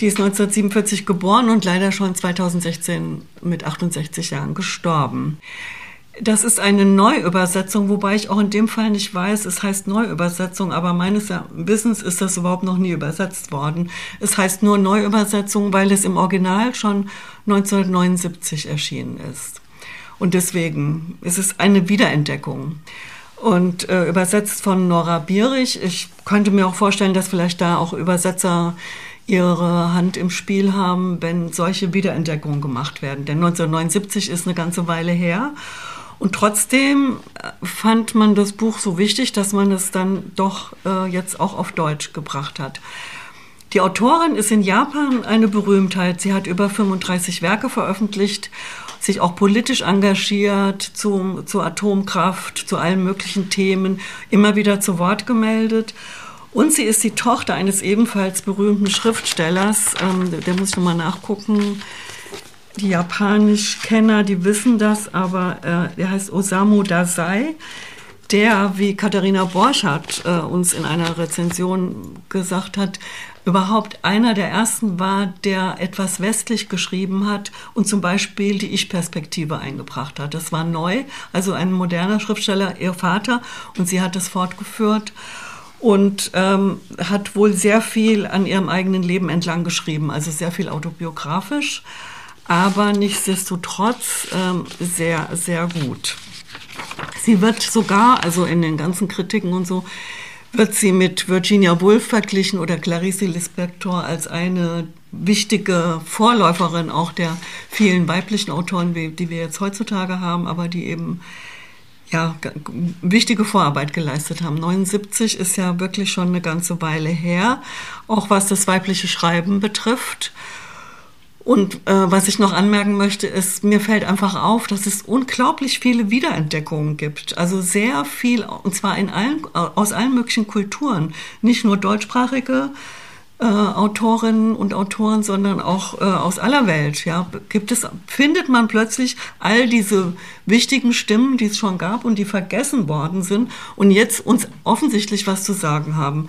Die ist 1947 geboren und leider schon 2016 mit 68 Jahren gestorben. Das ist eine Neuübersetzung, wobei ich auch in dem Fall nicht weiß, es heißt Neuübersetzung, aber meines Wissens ist das überhaupt noch nie übersetzt worden. Es heißt nur Neuübersetzung, weil es im Original schon 1979 erschienen ist. Und deswegen ist es eine Wiederentdeckung und äh, übersetzt von Nora Bierich. Ich könnte mir auch vorstellen, dass vielleicht da auch Übersetzer ihre Hand im Spiel haben, wenn solche Wiederentdeckungen gemacht werden. Denn 1979 ist eine ganze Weile her. Und trotzdem äh, fand man das Buch so wichtig, dass man es dann doch äh, jetzt auch auf Deutsch gebracht hat. Die Autorin ist in Japan eine Berühmtheit. Sie hat über 35 Werke veröffentlicht sich auch politisch engagiert zu, zu Atomkraft, zu allen möglichen Themen, immer wieder zu Wort gemeldet. Und sie ist die Tochter eines ebenfalls berühmten Schriftstellers, ähm, der muss ich nochmal nachgucken. Die Japanisch-Kenner, die wissen das, aber äh, der heißt Osamu Dazai, der, wie Katharina Borchardt äh, uns in einer Rezension gesagt hat, überhaupt einer der ersten war, der etwas westlich geschrieben hat und zum Beispiel die Ich-Perspektive eingebracht hat. Das war neu, also ein moderner Schriftsteller, ihr Vater, und sie hat das fortgeführt und ähm, hat wohl sehr viel an ihrem eigenen Leben entlang geschrieben, also sehr viel autobiografisch, aber nichtsdestotrotz ähm, sehr, sehr gut. Sie wird sogar, also in den ganzen Kritiken und so, wird sie mit Virginia Woolf verglichen oder Clarice Lispector als eine wichtige Vorläuferin auch der vielen weiblichen Autoren, die wir jetzt heutzutage haben, aber die eben ja, wichtige Vorarbeit geleistet haben. 79 ist ja wirklich schon eine ganze Weile her, auch was das weibliche Schreiben betrifft. Und äh, was ich noch anmerken möchte, ist, mir fällt einfach auf, dass es unglaublich viele Wiederentdeckungen gibt. Also sehr viel, und zwar in allen, aus allen möglichen Kulturen. Nicht nur deutschsprachige äh, Autorinnen und Autoren, sondern auch äh, aus aller Welt. Ja, gibt es, findet man plötzlich all diese wichtigen Stimmen, die es schon gab und die vergessen worden sind und jetzt uns offensichtlich was zu sagen haben.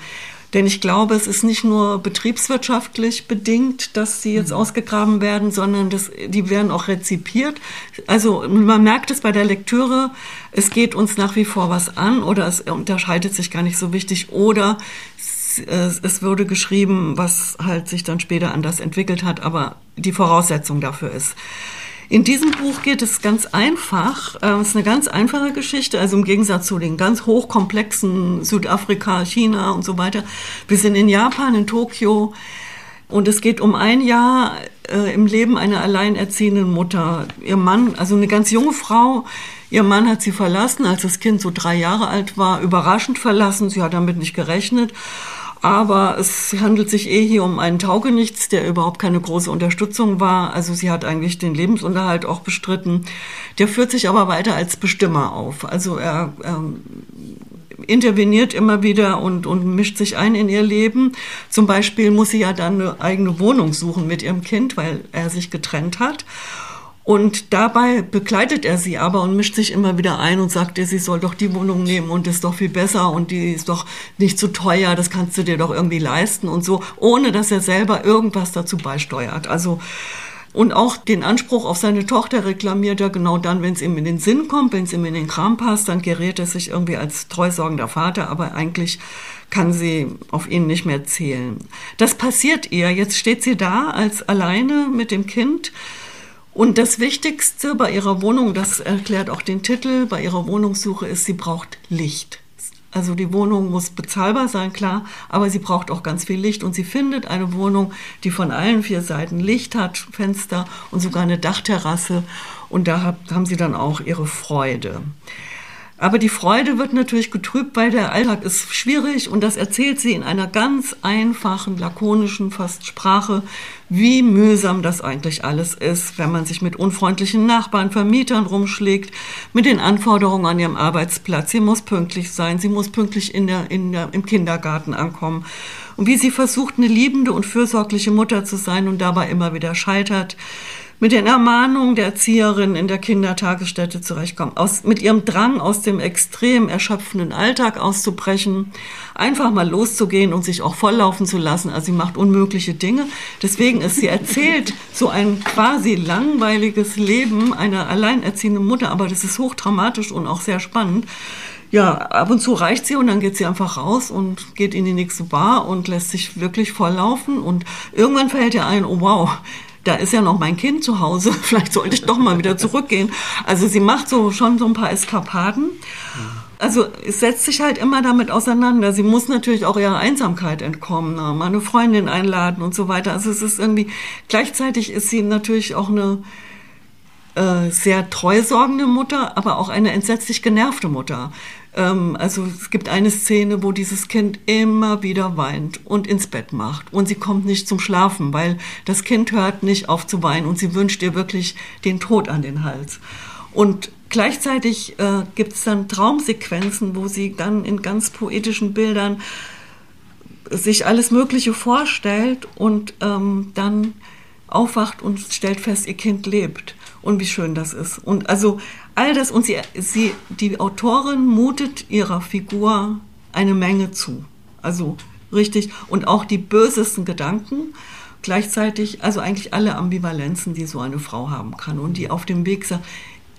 Denn ich glaube, es ist nicht nur betriebswirtschaftlich bedingt, dass sie jetzt mhm. ausgegraben werden, sondern das, die werden auch rezipiert. Also man merkt es bei der Lektüre, es geht uns nach wie vor was an oder es unterscheidet sich gar nicht so wichtig oder es, es wurde geschrieben, was halt sich dann später anders entwickelt hat, aber die Voraussetzung dafür ist. In diesem Buch geht es ganz einfach. Äh, es ist eine ganz einfache Geschichte, also im Gegensatz zu den ganz hochkomplexen Südafrika, China und so weiter. Wir sind in Japan, in Tokio. Und es geht um ein Jahr äh, im Leben einer alleinerziehenden Mutter. Ihr Mann, also eine ganz junge Frau, ihr Mann hat sie verlassen, als das Kind so drei Jahre alt war, überraschend verlassen. Sie hat damit nicht gerechnet. Aber es handelt sich eh hier um einen Taugenichts, der überhaupt keine große Unterstützung war. Also sie hat eigentlich den Lebensunterhalt auch bestritten. Der führt sich aber weiter als Bestimmer auf. Also er ähm, interveniert immer wieder und, und mischt sich ein in ihr Leben. Zum Beispiel muss sie ja dann eine eigene Wohnung suchen mit ihrem Kind, weil er sich getrennt hat. Und dabei begleitet er sie aber und mischt sich immer wieder ein und sagt ihr, sie soll doch die Wohnung nehmen und ist doch viel besser und die ist doch nicht zu teuer, das kannst du dir doch irgendwie leisten und so, ohne dass er selber irgendwas dazu beisteuert. Also Und auch den Anspruch auf seine Tochter reklamiert er genau dann, wenn es ihm in den Sinn kommt, wenn es ihm in den Kram passt, dann gerät er sich irgendwie als treusorgender Vater, aber eigentlich kann sie auf ihn nicht mehr zählen. Das passiert ihr. Jetzt steht sie da als alleine mit dem Kind. Und das Wichtigste bei ihrer Wohnung, das erklärt auch den Titel, bei ihrer Wohnungssuche ist, sie braucht Licht. Also die Wohnung muss bezahlbar sein, klar, aber sie braucht auch ganz viel Licht und sie findet eine Wohnung, die von allen vier Seiten Licht hat, Fenster und sogar eine Dachterrasse und da haben sie dann auch ihre Freude. Aber die Freude wird natürlich getrübt, weil der Alltag ist schwierig und das erzählt sie in einer ganz einfachen, lakonischen fast Sprache, wie mühsam das eigentlich alles ist, wenn man sich mit unfreundlichen Nachbarn, Vermietern rumschlägt, mit den Anforderungen an ihrem Arbeitsplatz. Sie muss pünktlich sein, sie muss pünktlich in der, in der, im Kindergarten ankommen. Und wie sie versucht, eine liebende und fürsorgliche Mutter zu sein und dabei immer wieder scheitert mit den Ermahnungen der Erzieherin in der Kindertagesstätte zurechtkommen, aus, mit ihrem Drang aus dem extrem erschöpfenden Alltag auszubrechen, einfach mal loszugehen und sich auch volllaufen zu lassen. Also sie macht unmögliche Dinge. Deswegen ist sie erzählt so ein quasi langweiliges Leben einer alleinerziehenden Mutter, aber das ist hochdramatisch und auch sehr spannend. Ja, ab und zu reicht sie und dann geht sie einfach raus und geht in die nächste Bar und lässt sich wirklich volllaufen und irgendwann fällt ihr ein, oh wow, da ist ja noch mein Kind zu Hause, vielleicht sollte ich doch mal wieder zurückgehen. Also sie macht so schon so ein paar Eskapaden. Also es setzt sich halt immer damit auseinander. Sie muss natürlich auch ihrer Einsamkeit entkommen, ne? mal eine Freundin einladen und so weiter. Also es ist irgendwie, gleichzeitig ist sie natürlich auch eine äh, sehr treusorgende Mutter, aber auch eine entsetzlich genervte Mutter. Ähm, also es gibt eine Szene, wo dieses Kind immer wieder weint und ins Bett macht und sie kommt nicht zum Schlafen, weil das Kind hört nicht auf zu weinen und sie wünscht ihr wirklich den Tod an den Hals. Und gleichzeitig äh, gibt es dann Traumsequenzen, wo sie dann in ganz poetischen Bildern sich alles Mögliche vorstellt und ähm, dann aufwacht und stellt fest, ihr Kind lebt und wie schön das ist. Und also all das und sie, sie, die Autorin mutet ihrer Figur eine Menge zu. Also richtig und auch die bösesten Gedanken gleichzeitig, also eigentlich alle Ambivalenzen, die so eine Frau haben kann und die auf dem Weg sagt,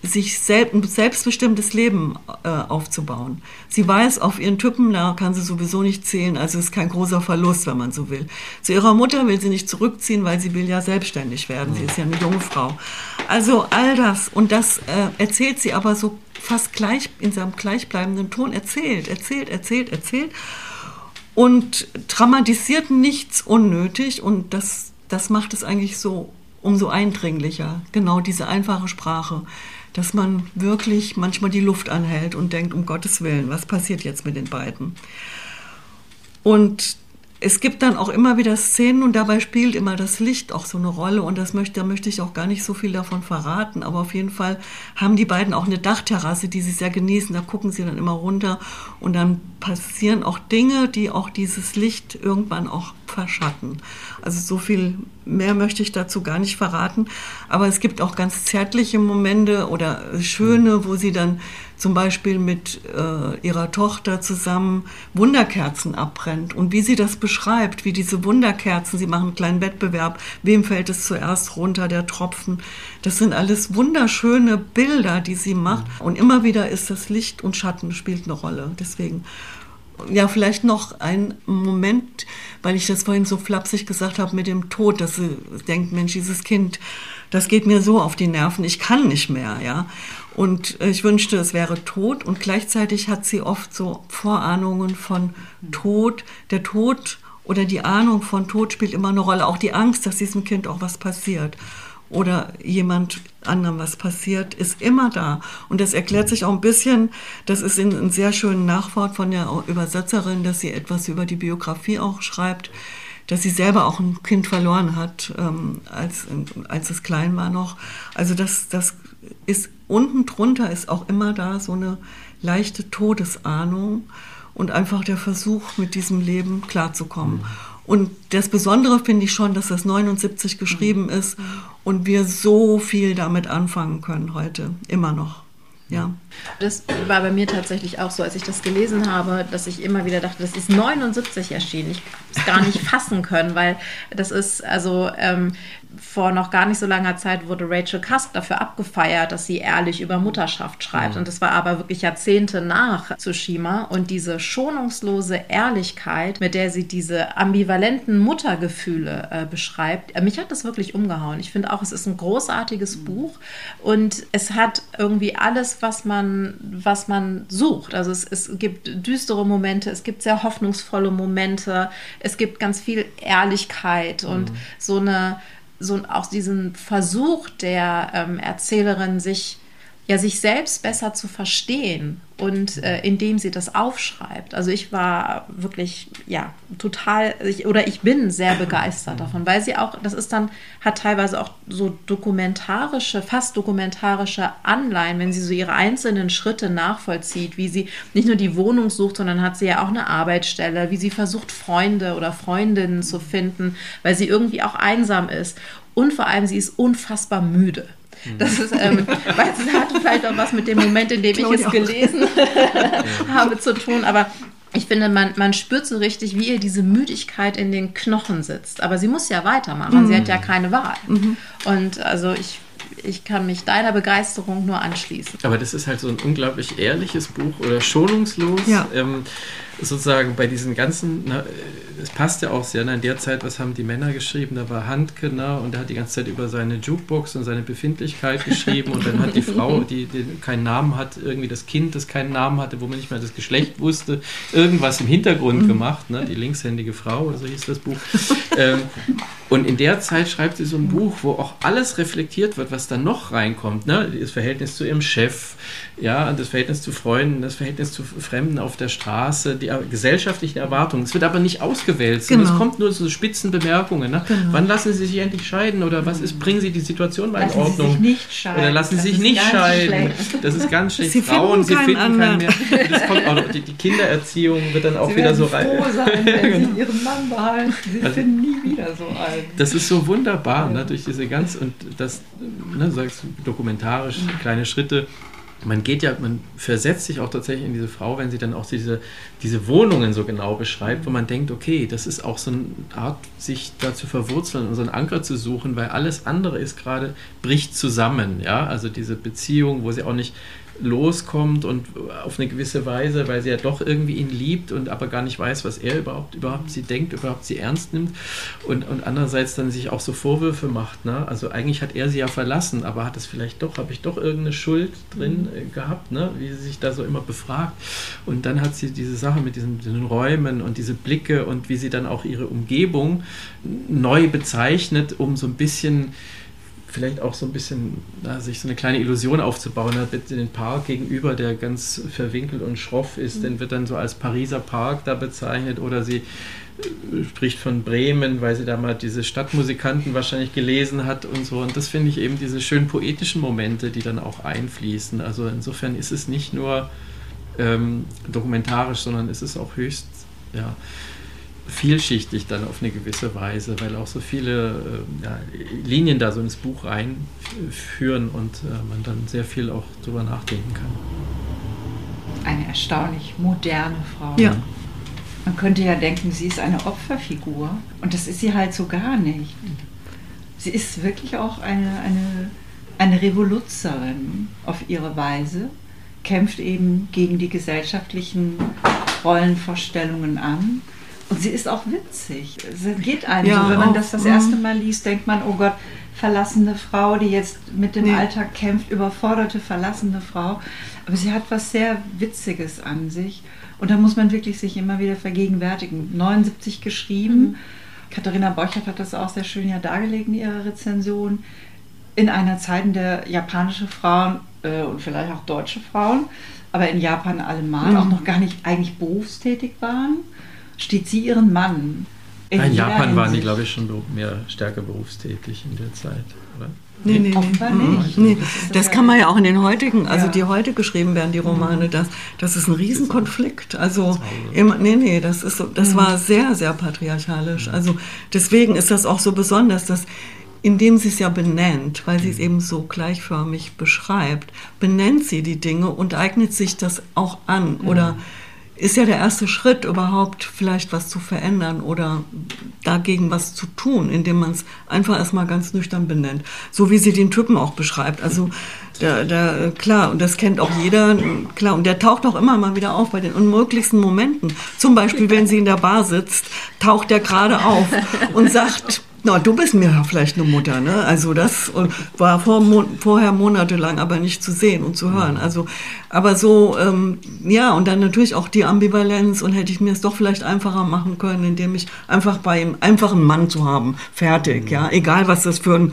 sich selbst, ein selbstbestimmtes Leben äh, aufzubauen. Sie weiß, auf ihren Typen da kann sie sowieso nicht zählen, also ist kein großer Verlust, wenn man so will. Zu ihrer Mutter will sie nicht zurückziehen, weil sie will ja selbstständig werden. Sie ist ja eine junge Frau. Also all das. Und das äh, erzählt sie aber so fast gleich in seinem gleichbleibenden Ton. Erzählt, erzählt, erzählt, erzählt. Und dramatisiert nichts unnötig. Und das das macht es eigentlich so umso eindringlicher. Genau diese einfache Sprache. Dass man wirklich manchmal die Luft anhält und denkt, um Gottes Willen, was passiert jetzt mit den beiden? Und es gibt dann auch immer wieder Szenen und dabei spielt immer das Licht auch so eine Rolle und das möchte, da möchte ich auch gar nicht so viel davon verraten, aber auf jeden Fall haben die beiden auch eine Dachterrasse, die sie sehr genießen, da gucken sie dann immer runter und dann passieren auch Dinge, die auch dieses Licht irgendwann auch verschatten. Also so viel mehr möchte ich dazu gar nicht verraten, aber es gibt auch ganz zärtliche Momente oder schöne, wo sie dann zum Beispiel mit äh, ihrer Tochter zusammen Wunderkerzen abbrennt und wie sie das beschreibt, wie diese Wunderkerzen, sie machen einen kleinen Wettbewerb, wem fällt es zuerst runter, der Tropfen. Das sind alles wunderschöne Bilder, die sie macht und immer wieder ist das Licht und Schatten spielt eine Rolle. Deswegen ja, vielleicht noch ein Moment, weil ich das vorhin so flapsig gesagt habe mit dem Tod, dass sie denkt, Mensch, dieses Kind, das geht mir so auf die Nerven, ich kann nicht mehr, ja. Und ich wünschte, es wäre tot. Und gleichzeitig hat sie oft so Vorahnungen von Tod. Der Tod oder die Ahnung von Tod spielt immer eine Rolle. Auch die Angst, dass diesem Kind auch was passiert oder jemand anderem was passiert, ist immer da. Und das erklärt sich auch ein bisschen, das ist in einem sehr schönen Nachwort von der Übersetzerin, dass sie etwas über die Biografie auch schreibt, dass sie selber auch ein Kind verloren hat, ähm, als, als es klein war noch. Also das, das ist unten drunter ist auch immer da so eine leichte Todesahnung und einfach der Versuch, mit diesem Leben klarzukommen. Mhm. Und das Besondere finde ich schon, dass das 79 geschrieben mhm. ist und wir so viel damit anfangen können heute, immer noch. Ja. Das war bei mir tatsächlich auch so, als ich das gelesen habe, dass ich immer wieder dachte, das ist 79 erschienen. Ich habe es gar nicht fassen können, weil das ist, also ähm, vor noch gar nicht so langer Zeit wurde Rachel Cusk dafür abgefeiert, dass sie ehrlich über Mutterschaft schreibt. Mhm. Und das war aber wirklich Jahrzehnte nach Tsushima. Und diese schonungslose Ehrlichkeit, mit der sie diese ambivalenten Muttergefühle äh, beschreibt, äh, mich hat das wirklich umgehauen. Ich finde auch, es ist ein großartiges mhm. Buch und es hat irgendwie alles, was man, was man sucht. Also es, es gibt düstere Momente, es gibt sehr hoffnungsvolle Momente, es gibt ganz viel Ehrlichkeit und mhm. so eine so auch diesen Versuch der ähm, Erzählerin, sich ja sich selbst besser zu verstehen und äh, indem sie das aufschreibt. Also ich war wirklich ja total ich, oder ich bin sehr begeistert davon, weil sie auch das ist dann hat teilweise auch so dokumentarische, fast dokumentarische Anleihen, wenn sie so ihre einzelnen Schritte nachvollzieht, wie sie nicht nur die Wohnung sucht, sondern hat sie ja auch eine Arbeitsstelle, wie sie versucht Freunde oder Freundinnen zu finden, weil sie irgendwie auch einsam ist und vor allem sie ist unfassbar müde. Das ist, ähm, weil es hatte vielleicht auch was mit dem Moment, in dem ich es gelesen habe, zu tun. Aber ich finde, man, man spürt so richtig, wie ihr diese Müdigkeit in den Knochen sitzt. Aber sie muss ja weitermachen. Mhm. Sie hat ja keine Wahl. Mhm. Und also ich ich kann mich deiner Begeisterung nur anschließen. Aber das ist halt so ein unglaublich ehrliches Buch oder schonungslos. Ja. Ähm, sozusagen bei diesen ganzen, na, es passt ja auch sehr, na, in der Zeit, was haben die Männer geschrieben? Da war Handke, na, und der hat die ganze Zeit über seine Jukebox und seine Befindlichkeit geschrieben und dann hat die Frau, die, die keinen Namen hat, irgendwie das Kind, das keinen Namen hatte, wo man nicht mehr das Geschlecht wusste, irgendwas im Hintergrund mhm. gemacht, ne, die linkshändige Frau, so hieß das Buch. Ähm, und in der Zeit schreibt sie so ein Buch, wo auch alles reflektiert wird, was da noch reinkommt. Ne? Das Verhältnis zu ihrem Chef, ja, das Verhältnis zu Freunden, das Verhältnis zu Fremden auf der Straße, die gesellschaftlichen Erwartungen. Es wird aber nicht ausgewählt, genau. es kommt nur so Spitzenbemerkungen. Ne? Genau. Wann lassen Sie sich endlich scheiden oder was ist, bringen Sie die Situation mal in Ordnung? Sie sich nicht scheiden. Oder lassen Sie sich nicht scheiden. Schlecht. Das ist ganz schlecht. Sie Frauen, Sie finden keinen mehr. Das kommt auch, die, die, Kindererziehung wird dann auch Sie wieder so rein. Sein, wenn Sie Ihren Mann behalten. Sie also, finden nie wieder so einen. Das ist so wunderbar, ja. ne, durch diese ganz und das, ne, sagst dokumentarisch, kleine Schritte man geht ja, man versetzt sich auch tatsächlich in diese Frau, wenn sie dann auch diese, diese Wohnungen so genau beschreibt, wo man denkt, okay, das ist auch so eine Art, sich da zu verwurzeln und so einen Anker zu suchen, weil alles andere ist gerade, bricht zusammen, ja, also diese Beziehung, wo sie auch nicht loskommt und auf eine gewisse Weise, weil sie ja doch irgendwie ihn liebt und aber gar nicht weiß, was er überhaupt, überhaupt sie denkt, überhaupt sie ernst nimmt und, und andererseits dann sich auch so Vorwürfe macht. Ne? Also eigentlich hat er sie ja verlassen, aber hat es vielleicht doch, habe ich doch irgendeine Schuld drin äh, gehabt, ne? wie sie sich da so immer befragt. Und dann hat sie diese Sache mit diesen, diesen Räumen und diese Blicke und wie sie dann auch ihre Umgebung neu bezeichnet, um so ein bisschen vielleicht auch so ein bisschen, na, sich so eine kleine Illusion aufzubauen hat, den Park gegenüber, der ganz verwinkelt und schroff ist, mhm. den wird dann so als Pariser Park da bezeichnet oder sie äh, spricht von Bremen, weil sie da mal diese Stadtmusikanten wahrscheinlich gelesen hat und so. Und das finde ich eben diese schön poetischen Momente, die dann auch einfließen. Also insofern ist es nicht nur ähm, dokumentarisch, sondern ist es auch höchst, ja, vielschichtig dann auf eine gewisse Weise, weil auch so viele äh, ja, Linien da so ins Buch reinführen und äh, man dann sehr viel auch drüber nachdenken kann. Eine erstaunlich moderne Frau. Ja. Man könnte ja denken, sie ist eine Opferfigur und das ist sie halt so gar nicht. Sie ist wirklich auch eine, eine, eine Revoluzerin auf ihre Weise, kämpft eben gegen die gesellschaftlichen Rollenvorstellungen an und sie ist auch witzig. Es geht einem ja, so, wenn man auch, das das erste Mal liest, denkt man, oh Gott, verlassene Frau, die jetzt mit dem nee. Alltag kämpft, überforderte, verlassene Frau. Aber sie hat was sehr Witziges an sich. Und da muss man wirklich sich immer wieder vergegenwärtigen. 79 geschrieben. Mhm. Katharina Borchert hat das auch sehr schön ja dargelegt in ihrer Rezension. In einer Zeit, in der japanische Frauen äh, und vielleicht auch deutsche Frauen, aber in Japan allemal mhm. auch noch gar nicht eigentlich berufstätig waren steht sie ihren Mann. In, in Japan waren die, glaube ich, schon mehr stärker berufstätig in der Zeit, oder? Nee, nee, Offenbar nee. nicht. Nee. Das, kann man ja auch in den heutigen, also ja. die heute geschrieben werden, die Romane, das, das ist ein Riesenkonflikt. Also, immer, nee, nee, das, ist so, das mhm. war sehr, sehr patriarchalisch. Also deswegen ist das auch so besonders, dass indem sie es ja benennt, weil sie es mhm. eben so gleichförmig beschreibt, benennt sie die Dinge und eignet sich das auch an. Oder ist ja der erste Schritt, überhaupt vielleicht was zu verändern oder dagegen was zu tun, indem man es einfach erstmal ganz nüchtern benennt. So wie sie den Typen auch beschreibt. Also der, der, klar, und das kennt auch jeder, klar, und der taucht auch immer mal wieder auf bei den unmöglichsten Momenten. Zum Beispiel, wenn sie in der Bar sitzt, taucht der gerade auf und sagt, na, du bist mir ja vielleicht eine Mutter, ne? Also das war vor, vorher monatelang aber nicht zu sehen und zu hören. Also, aber so, ähm, ja, und dann natürlich auch die Ambivalenz und hätte ich mir es doch vielleicht einfacher machen können, indem ich einfach bei ihm einfach einen Mann zu haben, fertig, ja, egal was das für ein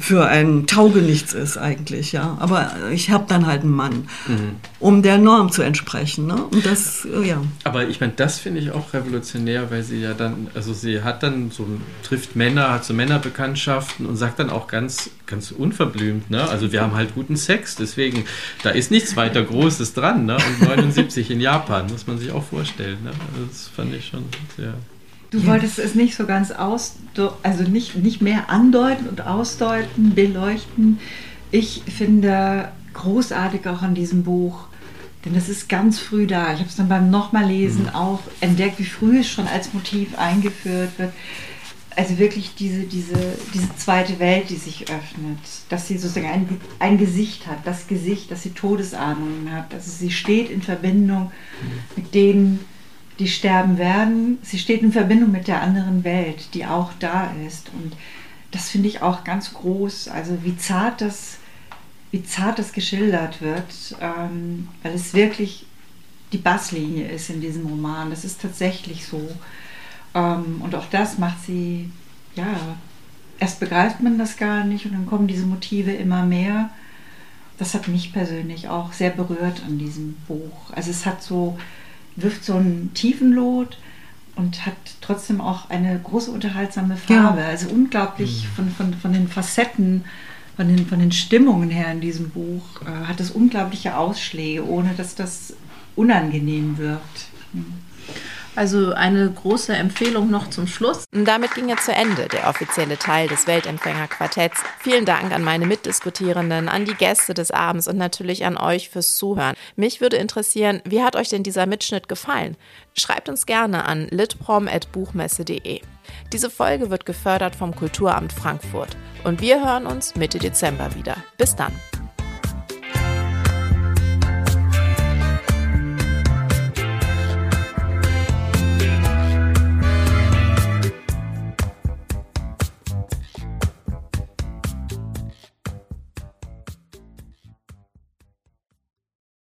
für ein Taugenichts ist eigentlich, ja. Aber ich habe dann halt einen Mann, mhm. um der Norm zu entsprechen, ne? Und das, äh, ja. Aber ich meine, das finde ich auch revolutionär, weil sie ja dann, also sie hat dann so trifft Männer, hat so Männerbekanntschaften und sagt dann auch ganz, ganz unverblümt, ne? Also wir haben halt guten Sex, deswegen da ist nichts weiter Großes dran, ne? Und 79 in Japan muss man sich auch vorstellen, ne? Also das fand ich schon sehr Du wolltest es nicht so ganz aus, also nicht, nicht mehr andeuten und ausdeuten, beleuchten. Ich finde großartig auch an diesem Buch, denn das ist ganz früh da. Ich habe es dann beim nochmal lesen mhm. auch entdeckt, wie früh es schon als Motiv eingeführt wird. Also wirklich diese, diese, diese zweite Welt, die sich öffnet, dass sie sozusagen ein, ein Gesicht hat, das Gesicht, dass sie Todesahnungen hat. Also sie steht in Verbindung mit denen, die sterben werden. Sie steht in Verbindung mit der anderen Welt, die auch da ist. Und das finde ich auch ganz groß. Also wie zart das, wie zart das geschildert wird, ähm, weil es wirklich die Basslinie ist in diesem Roman. Das ist tatsächlich so. Ähm, und auch das macht sie, ja, erst begreift man das gar nicht und dann kommen diese Motive immer mehr. Das hat mich persönlich auch sehr berührt an diesem Buch. Also es hat so wirft so einen Tiefenlot und hat trotzdem auch eine große unterhaltsame Farbe. Ja. Also unglaublich mhm. von, von, von den Facetten, von den, von den Stimmungen her in diesem Buch, äh, hat es unglaubliche Ausschläge, ohne dass das unangenehm wirkt. Mhm. Also eine große Empfehlung noch zum Schluss. Damit ging jetzt zu Ende der offizielle Teil des Weltempfängerquartetts. Vielen Dank an meine Mitdiskutierenden, an die Gäste des Abends und natürlich an euch fürs Zuhören. Mich würde interessieren, wie hat euch denn dieser Mitschnitt gefallen? Schreibt uns gerne an litprom.buchmesse.de. Diese Folge wird gefördert vom Kulturamt Frankfurt und wir hören uns Mitte Dezember wieder. Bis dann.